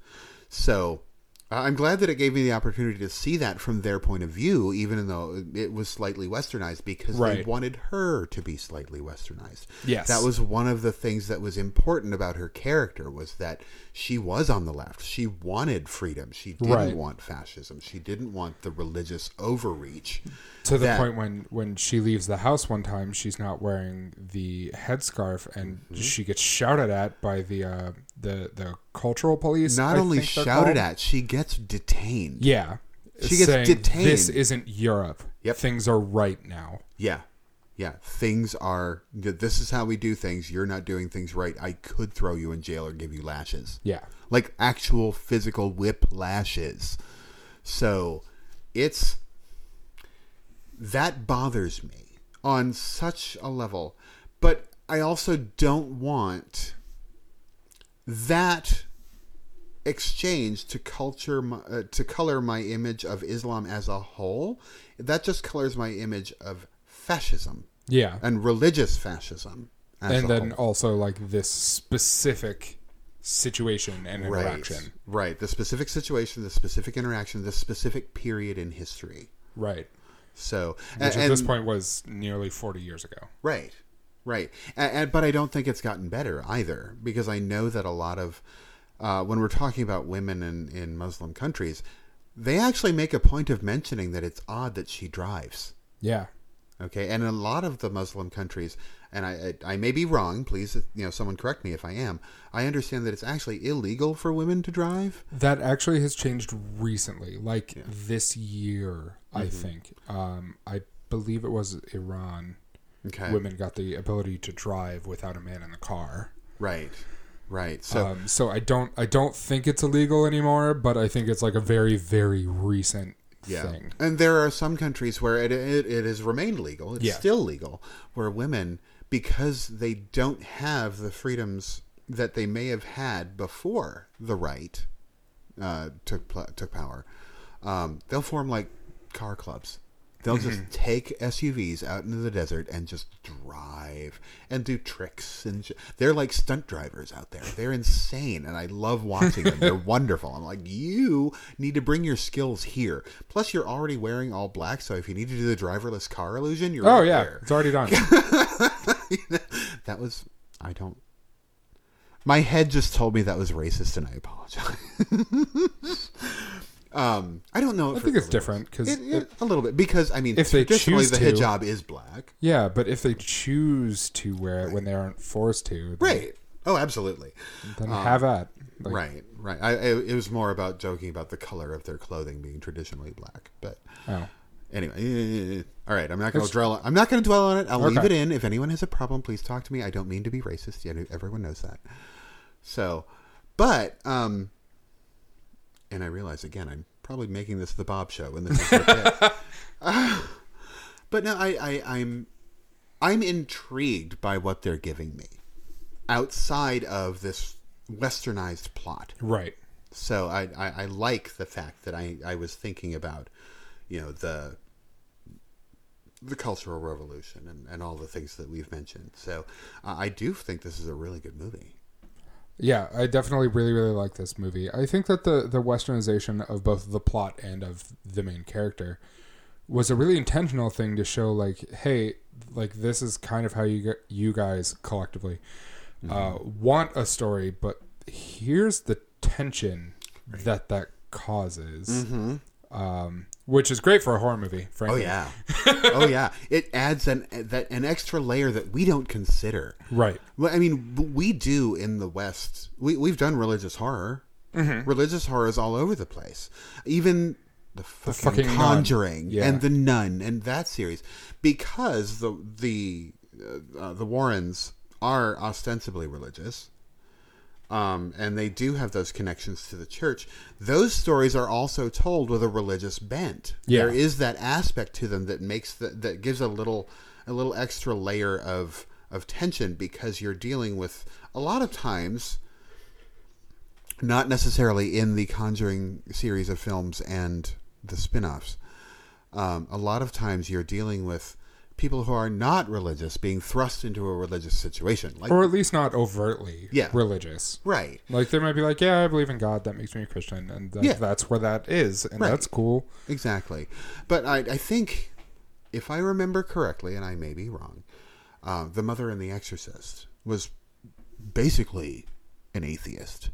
So uh, I'm glad that it gave me the opportunity to see that from their point of view, even though it was slightly westernized, because they wanted her to be slightly westernized. Yes. that was one of the things that was important about her character was that she was on the left. She wanted freedom. She didn't Right. want fascism. She didn't want the religious overreach. To the that- point when when she leaves the house one time, she's not wearing the headscarf, and Mm-hmm. she gets shouted at by the uh, the the cultural police. Not I only shouted at, she gets detained. Yeah. She gets saying, detained. This isn't Europe. Yep. Things are right now. Yeah. Yeah. Things are, this is how we do things. You're not doing things right. I could throw you in jail or give you lashes. Yeah. Like actual physical whip lashes. So it's, that bothers me on such a level. But I also don't want that exchange to culture my, uh, to color my image of Islam as a whole. That just colors my image of fascism Yeah. and religious fascism. As and then whole. also like this specific situation and interaction. right, right, the specific situation, the specific interaction, the specific period in history. Right. So, Which and, at this point was nearly 40 years ago. Right, right. And, and, but I don't think it's gotten better either because I know that a lot of uh, when we're talking about women in in Muslim countries, they actually make a point of mentioning that it's odd that she drives. Yeah. Okay, and a lot of the Muslim countries, and I, I I may be wrong. Please, you know, someone correct me if I am. I understand that it's actually illegal for women to drive. That actually has changed recently, like this year, I Mm-hmm. think. Um, I believe it was Iran. Okay, Women got the ability to drive without a man in the car. right, right. So um, so I don't I don't think it's illegal anymore, but I think it's like a very very recent yeah, thing. and there are some countries where it it, it has remained legal. It's Yeah. still legal where women, because they don't have the freedoms that they may have had before the right uh, took took power, um, they'll form like car clubs. They'll just mm-hmm. take SUVs out into the desert and just drive and do tricks and sh- they're like stunt drivers out there. They're insane and I love watching them. They're wonderful. I'm like, you need to bring your skills here. Plus, you're already wearing all black, so if you need to do the driverless car illusion, you're Oh right yeah, there. it's already done. that was I don't. My head just told me that was racist, and I apologize. um, I don't know. I think it's different because It- it- a little bit because I mean, If they traditionally choose the to- hijab is black, yeah, but if they choose to wear it when they aren't forced to, then, right? Oh, absolutely. then have at. Like, right, right. I, it, it was more about joking about the color of their clothing being traditionally black, but Oh, anyway, eh, all right. I'm not going to dwell. I'm not going to dwell on it. I'll leave it in. If anyone has a problem, please talk to me. I don't mean to be racist. Yeah, everyone knows that. So, but um, and I realize again, I'm probably making this the Bob Show, and this is okay. Uh, but no, I, I, I'm, I'm intrigued by what they're giving me outside of this westernized plot. right. So I, I, I like the fact that I, I was thinking about, you know, the the Cultural Revolution and, and all the things that we've mentioned. So uh, I do think this is a really good movie. Yeah, I definitely really really like this movie. I think that the the westernization of both the plot and of the main character was a really intentional thing to show like hey, like this is kind of how you get, you guys collectively uh, want a story, but here's the tension that that causes. Um, which is great for a horror movie, Oh yeah, oh yeah. It adds an that an extra layer that we don't consider. Right. Well, I mean, we do in the West. We we've done religious horror. Religious horror is all over the place. Even the fucking, fucking Conjuring Yeah. and the Nun and that series, because the the uh, the Warrens are ostensibly religious. Um, and they do have those connections to the church. Those stories are also told with a religious bent. Yeah. There is that aspect to them that makes the, that gives a little a little extra layer of of tension because you're dealing with a lot of times not necessarily in the Conjuring series of films and the spin-offs. Um, a lot of times you're dealing with people who are not religious being thrust into a religious situation. Like or at least not overtly Yeah. religious. right. Like they might be like, yeah, I believe in God. That makes me a Christian, and that, Yeah. that's where that is, and Right. that's cool. Exactly. But I, I think, if I remember correctly, and I may be wrong, uh, the mother in The Exorcist was basically an atheist.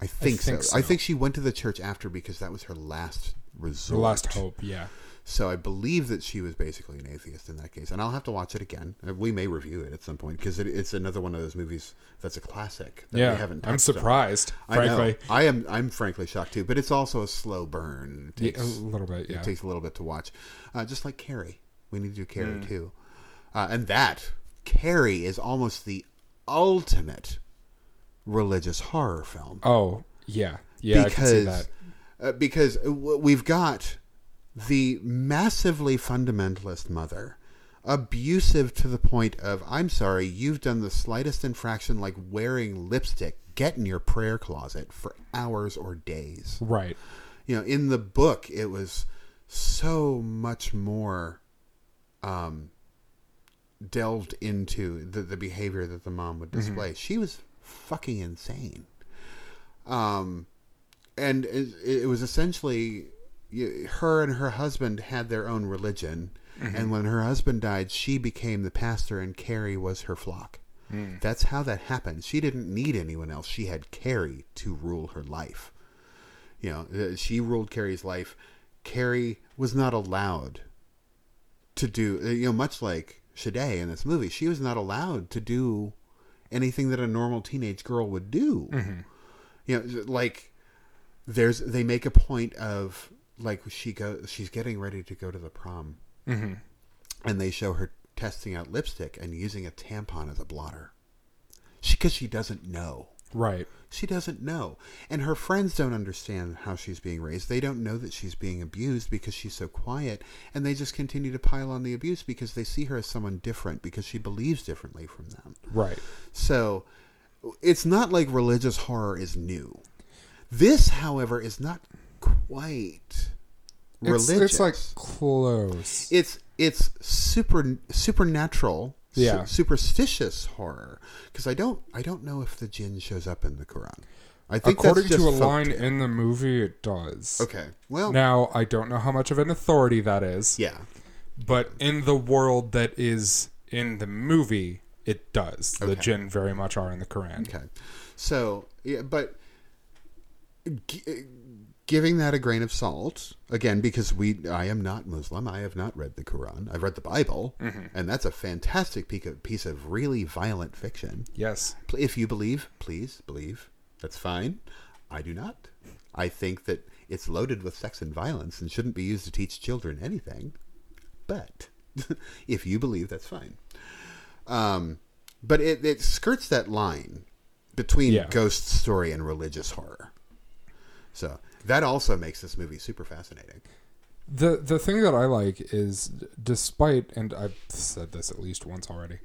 I think, think so. I think she went to the church after because that was her last The resort. last hope, yeah. So I believe that she was basically an atheist in that case, and I'll have to watch it again. Uh, We may review it at some point because it, it's another one of those movies that's a classic that Yeah, we haven't. I'm touched on. surprised, I know. frankly. I am. I'm frankly shocked too, but it's also a slow burn. It Yeah, takes, a little bit, yeah. It takes a little bit to watch, uh, just like Carrie. We need to do Carrie Mm. too, uh, and that Carrie is almost the ultimate religious horror film Oh, yeah, yeah, I can see that. uh, because we've got the massively fundamentalist mother abusive to the point of i'm sorry you've done the slightest infraction like wearing lipstick. Get in your prayer closet for hours or days. Right. you know in the book it was so much more um delved into the, the behavior that the mom would display. She was fucking insane. Um and it, it was essentially you- her and her husband had their own religion and when her husband died she became the pastor and carrie was her flock. That's how that happened. She didn't need anyone else. She had carrie to rule her life. You know uh, she ruled carrie's life. Carrie was not allowed to do uh, you know much like Shade in this movie she was not allowed to do anything that a normal teenage girl would do. You know like there's they make a point of like she go she's getting ready to go to the prom. Hmm and they show her testing out lipstick and using a tampon as a blotter. She because she doesn't know. Right. she doesn't know. And her friends don't understand how she's being raised. They don't know that she's being abused because she's so quiet. And they just continue to pile on the abuse because they see her as someone different because she believes differently from them. Right. so it's not like religious horror is new. This, however, is not quite religious. it's like close. it's it's super supernatural, su- Yeah. superstitious horror. Because I don't I don't know if the jinn shows up in the Quran. I think According to a folk line in the movie, it does. Okay, well, Now, I don't know how much of an authority that is, yeah, but in the world that is in the movie, it does. The jinn very much are in the Quran. Okay. So, yeah, but giving that a grain of salt again because we I am not Muslim. I have not read the Quran. I've read the Bible, and that's a fantastic piece of, really violent fiction. Yes. If you believe, please believe. That's fine. I do not. I think that it's loaded with sex and violence and shouldn't be used to teach children anything. But if you believe, that's fine. Um, but it, it skirts that line between Yeah. ghost story and religious horror. So that also makes this movie super fascinating. The the thing that I like is, despite, and I've said this at least once already,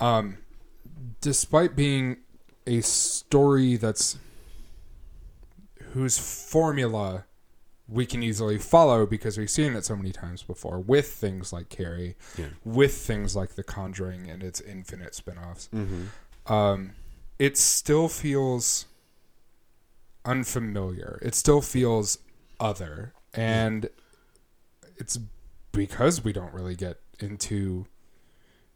um, despite being a story that's whose formula we can easily follow because we've seen it so many times before with things like Carrie, Yeah. with things like The Conjuring and its infinite spin-offs. Um, it still feels unfamiliar. It still feels other, and it's because we don't really get into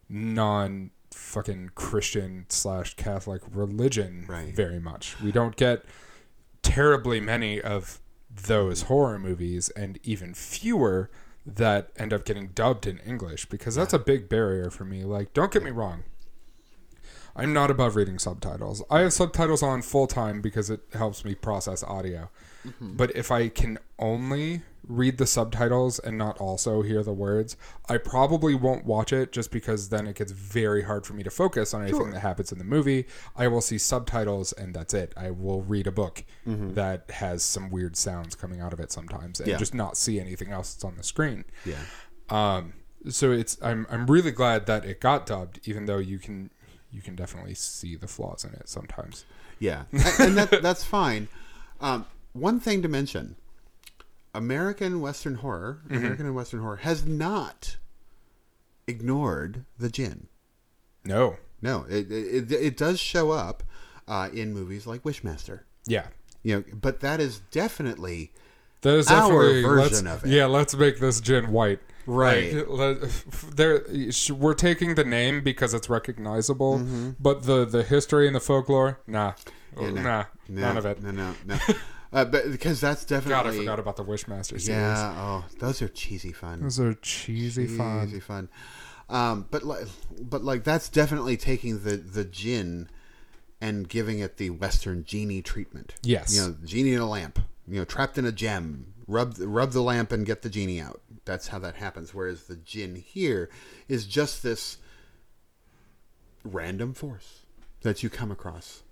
non fucking Christian slash Catholic religion Right. very much. We don't get terribly many of those horror movies, and even fewer that end up getting dubbed in English because that's a big barrier for me. Like, don't get me wrong. I'm not above reading subtitles. I have subtitles on full time because it helps me process audio. Mm-hmm. But if I can only read the subtitles and not also hear the words, I probably won't watch it just because then it gets very hard for me to focus on anything Sure. that happens in the movie. I will see subtitles and that's it. I will read a book that has some weird sounds coming out of it sometimes and Mm-hmm. Yeah. just not see anything else that's on the screen. Yeah. Um, so it's I'm I'm really glad that it got dubbed, even though you can you can definitely see the flaws in it sometimes. Yeah, and that, that's fine. Um, one thing to mention: American Western horror, Mm-hmm. American and Western horror, has not ignored the jinn. No, No, it it, it does show up uh, in movies like Wishmaster. yeah, You know, but that is definitely that is definitely, Our version of it. Yeah, let's make this jinn white. Right. Like, there, we're taking the name because it's recognizable, but the the history and the folklore, nah, Mm-hmm. Yeah, no. nah, no, none of it. No, no, no. uh, but because that's definitely. God, I forgot about the Wishmaster series. yeah. Oh, those are cheesy fun. Those are cheesy fun. Easy fun. Um, but like, but like that's definitely taking the the jinn and giving it the Western genie treatment. Yes. you know, genie in a lamp. You know, trapped in a gem. Rub rub the lamp and get the genie out. That's how that happens. Whereas the jinn here is just this random force that you come across.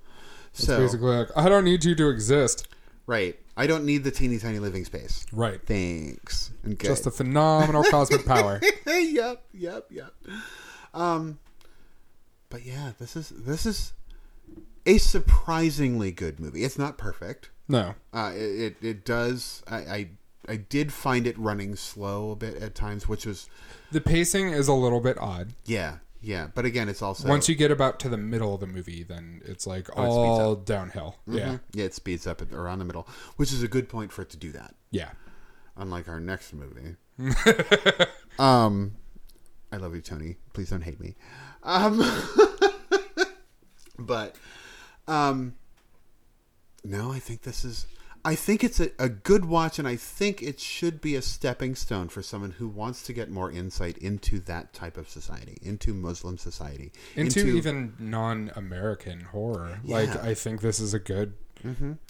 It's So basically like I don't need you to exist. right, I don't need the teeny tiny living space. Right. Thanks. Okay. Just a phenomenal cosmic power. yep, yep, yep. Um, but yeah, this is this is a surprisingly good movie. It's not perfect. No. Uh, it, it it does. I, I I did find it running slow a bit at times, which was The pacing is a little bit odd. yeah, yeah. But again, it's also Once you get about to the middle of the movie, then it's like Oh, it all downhill. Yeah. Mhm. yeah, it speeds up around the middle, which is a good point for it to do that. Yeah. Unlike our next movie. um, I love you, Tony. Please don't hate me. Um, but um, no, I think this is. I think it's a, a good watch, and I think it should be a stepping stone for someone who wants to get more insight into that type of society, into Muslim society, Into, even non-American horror. Like I think this is a good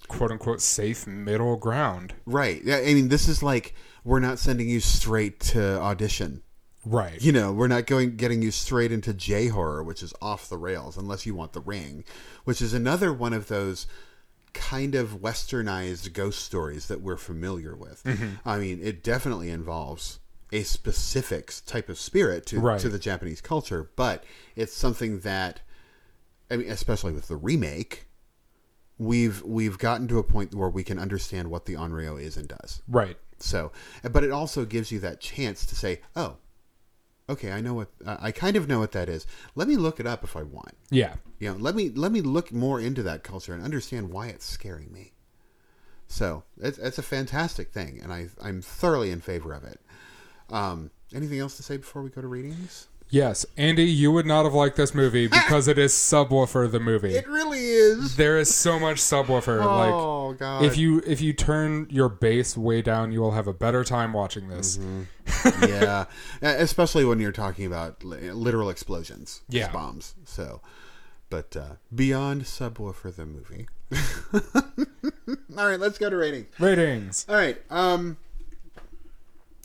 quote unquote safe middle ground. right. Yeah, I mean, this is like we're not sending you straight to audition. Right. You know, we're not going getting you straight into J horror, which is off the rails, unless you want the ring, which is another one of those kind of westernized ghost stories that we're familiar with. Mm-hmm. I mean, it definitely involves a specific type of spirit to Right. to the Japanese culture, but it's something that I mean, especially with the remake, we've we've gotten to a point where we can understand what the Onryo is and does. Right. So, but it also gives you that chance to say, "Oh, okay, I know what uh, I kind of know what that is. Let me look it up if I want. Yeah. You know, let me let me look more into that culture and understand why it's scaring me." So, it's it's a fantastic thing, and I I'm thoroughly in favor of it. Um, anything else to say before we go to readings? Yes, Andy, you would not have liked this movie because it is subwoofer the movie. It really is. there is so much subwoofer. oh like God! if you if you turn your bass way down, you will have a better time watching this. Mm-hmm. yeah, especially when you're talking about literal explosions, Yeah. bombs. So, but uh, beyond subwoofer the movie. All right, let's go to ratings. Ratings. All right, um,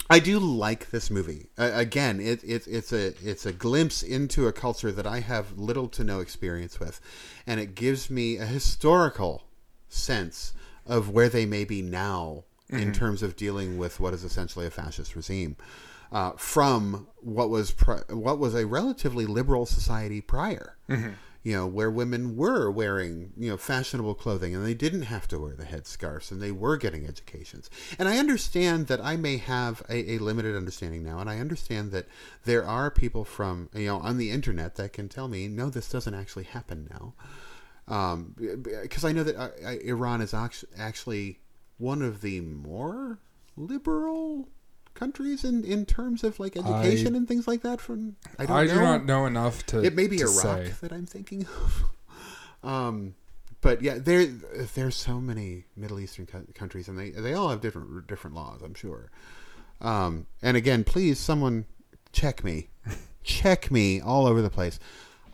I do like this movie. Uh, again, it, it it's a it's a glimpse into a culture that I have little to no experience with, and it gives me a historical sense of where they may be now in terms of dealing with what is essentially a fascist regime. Uh, from what was pri- what was a relatively liberal society prior, you know, where women were wearing you know fashionable clothing and they didn't have to wear the headscarves and they were getting educations. And I understand that I may have a, a limited understanding now, and I understand that there are people from you know on the internet that can tell me no, this doesn't actually happen now because I know that uh, Iran is actually one of the more liberal countries in, in terms of like education and things like that. From I don't I know. do not know enough to. It may be Iraq say. that I'm thinking of. Um, but yeah, there there's so many Middle Eastern co- countries, and they they all have different different laws. I'm sure. Um, and again, please, someone check me, check me all over the place.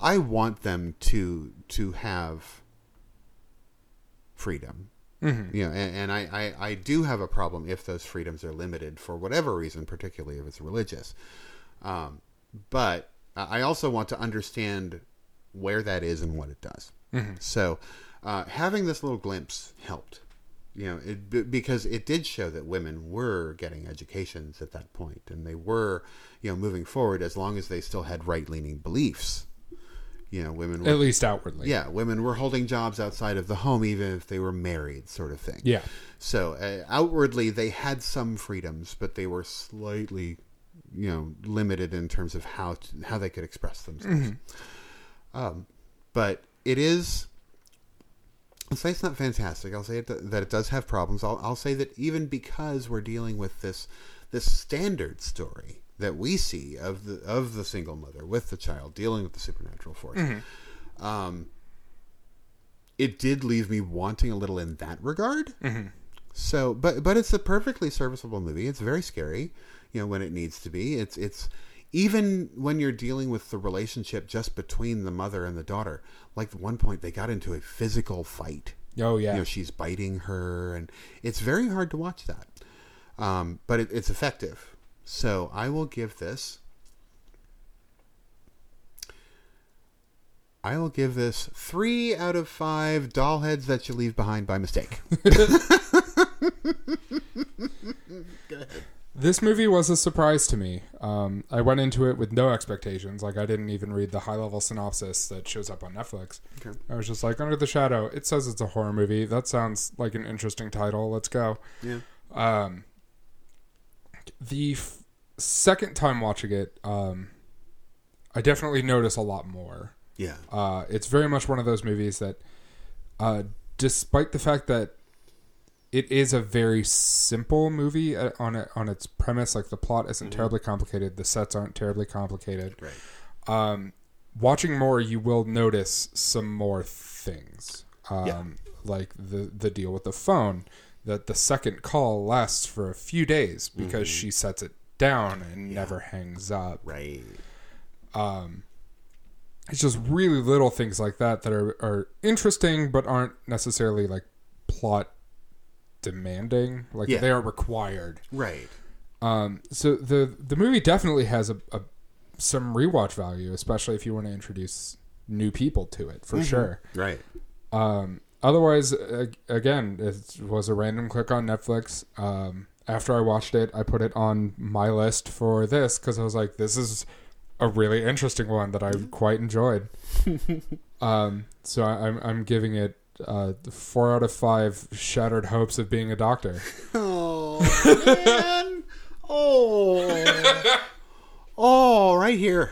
I want them to to have freedom. Mm-hmm. You know, and, and I, I, I do have a problem if those freedoms are limited for whatever reason, particularly if it's religious. Um, but I also want to understand where that is and what it does. Mm-hmm. So uh, having this little glimpse helped, you know, it, because it did show that women were getting educations at that point, and they were, you know, moving forward as long as they still had right leaning beliefs. You know, women were At least outwardly. yeah, women were holding jobs outside of the home, even if they were married, sort of thing. Yeah. So uh, outwardly, they had some freedoms, but they were slightly, you know, limited in terms of how to, how they could express themselves. Um, but it is. I'll say it's not fantastic. I'll say it, that it does have problems. I'll, I'll say that even because we're dealing with this this standard story that we see of the of the single mother with the child dealing with the supernatural force, um, it did leave me wanting a little in that regard. So, but but it's a perfectly serviceable movie. It's very scary, you know, when it needs to be. It's it's even when you're dealing with the relationship just between the mother and the daughter. Like at one point, they got into a physical fight. Oh yeah. You know, she's biting her, and it's very hard to watch that. Um, but it, it's effective. So I will give this. I will give this three out of five doll heads that you leave behind by mistake. This movie was a surprise to me. Um, I went into it with no expectations. Like I didn't even read the high level synopsis that shows up on Netflix. Okay. I was just like, Under the Shadow. It says it's a horror movie. That sounds like an interesting title. Let's go. Yeah. Um, the f- second time watching it, um, I definitely notice a lot more. Yeah. Uh, it's very much one of those movies that, uh, despite the fact that it is a very simple movie uh, on it, on its premise, like the plot isn't terribly complicated, the sets aren't terribly complicated. Right. Um, watching more, you will notice some more things, um, Yeah. like the the deal with the phone. That the second call lasts for a few days because she sets it down and never hangs up Right. um, it's just really little things like that that are, are interesting but aren't necessarily like plot demanding like Yeah. they are required Right. um, so the the movie definitely has a, a some rewatch value especially if you want to introduce new people to it for sure Right. um, otherwise, again, it was a random click on Netflix. Um, after I watched it, I put it on my list for this because I was like, this is a really interesting one that I quite enjoyed. um, so I, I'm, I'm giving it uh, four out of five shattered hopes of being a doctor. Oh man. Oh. Oh, right here.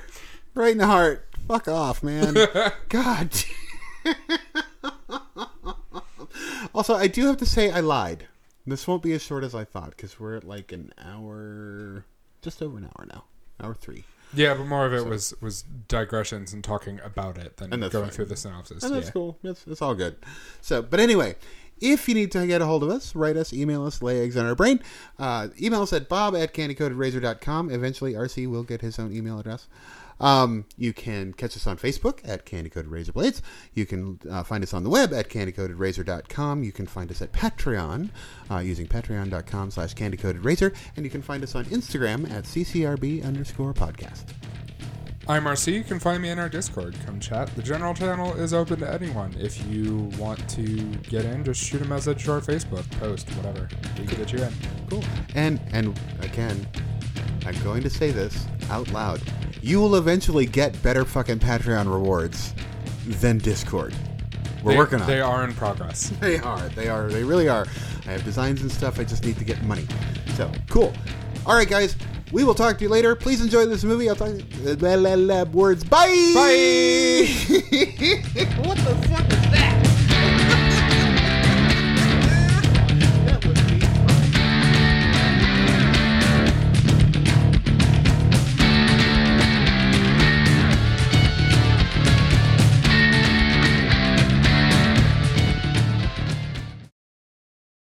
Right in the heart. Fuck off, man. God. Also, I do have to say I lied. This won't be as short as I thought because we're at like an hour, just over an hour now. Hour three. Yeah, but more of it was was digressions and talking about it than going fine. through the synopsis. And that's yeah. cool. It's, that's all good. So, but anyway, if you need to get a hold of us, write us, email us, lay eggs on our brain. Uh, email us at bob at candycoatedrazor.com. Eventually, RC will get his own email address. Um, you can catch us on Facebook at Candy Coated Razor Blades. You can uh, find us on the web at candycoatedrazor.com. You can find us at Patreon uh, using patreon.com slash candycoatedrazor. And you can find us on Instagram at ccrb underscore podcast. I'm RC. You can find me in our Discord. Come chat. The general channel is open to anyone. If you want to get in, just shoot a message to our Facebook post, whatever. We can get you in. Cool. And and again, I'm going to say this out loud. You will eventually get better fucking Patreon rewards than Discord. We're They- working on They it. are in progress. They are. They are. They really are. I have designs and stuff. I just need to get money. So cool. All right, guys. We will talk to you later. Please enjoy this movie. I'll talk to you. Words. Bye. Bye. what the fuck is that?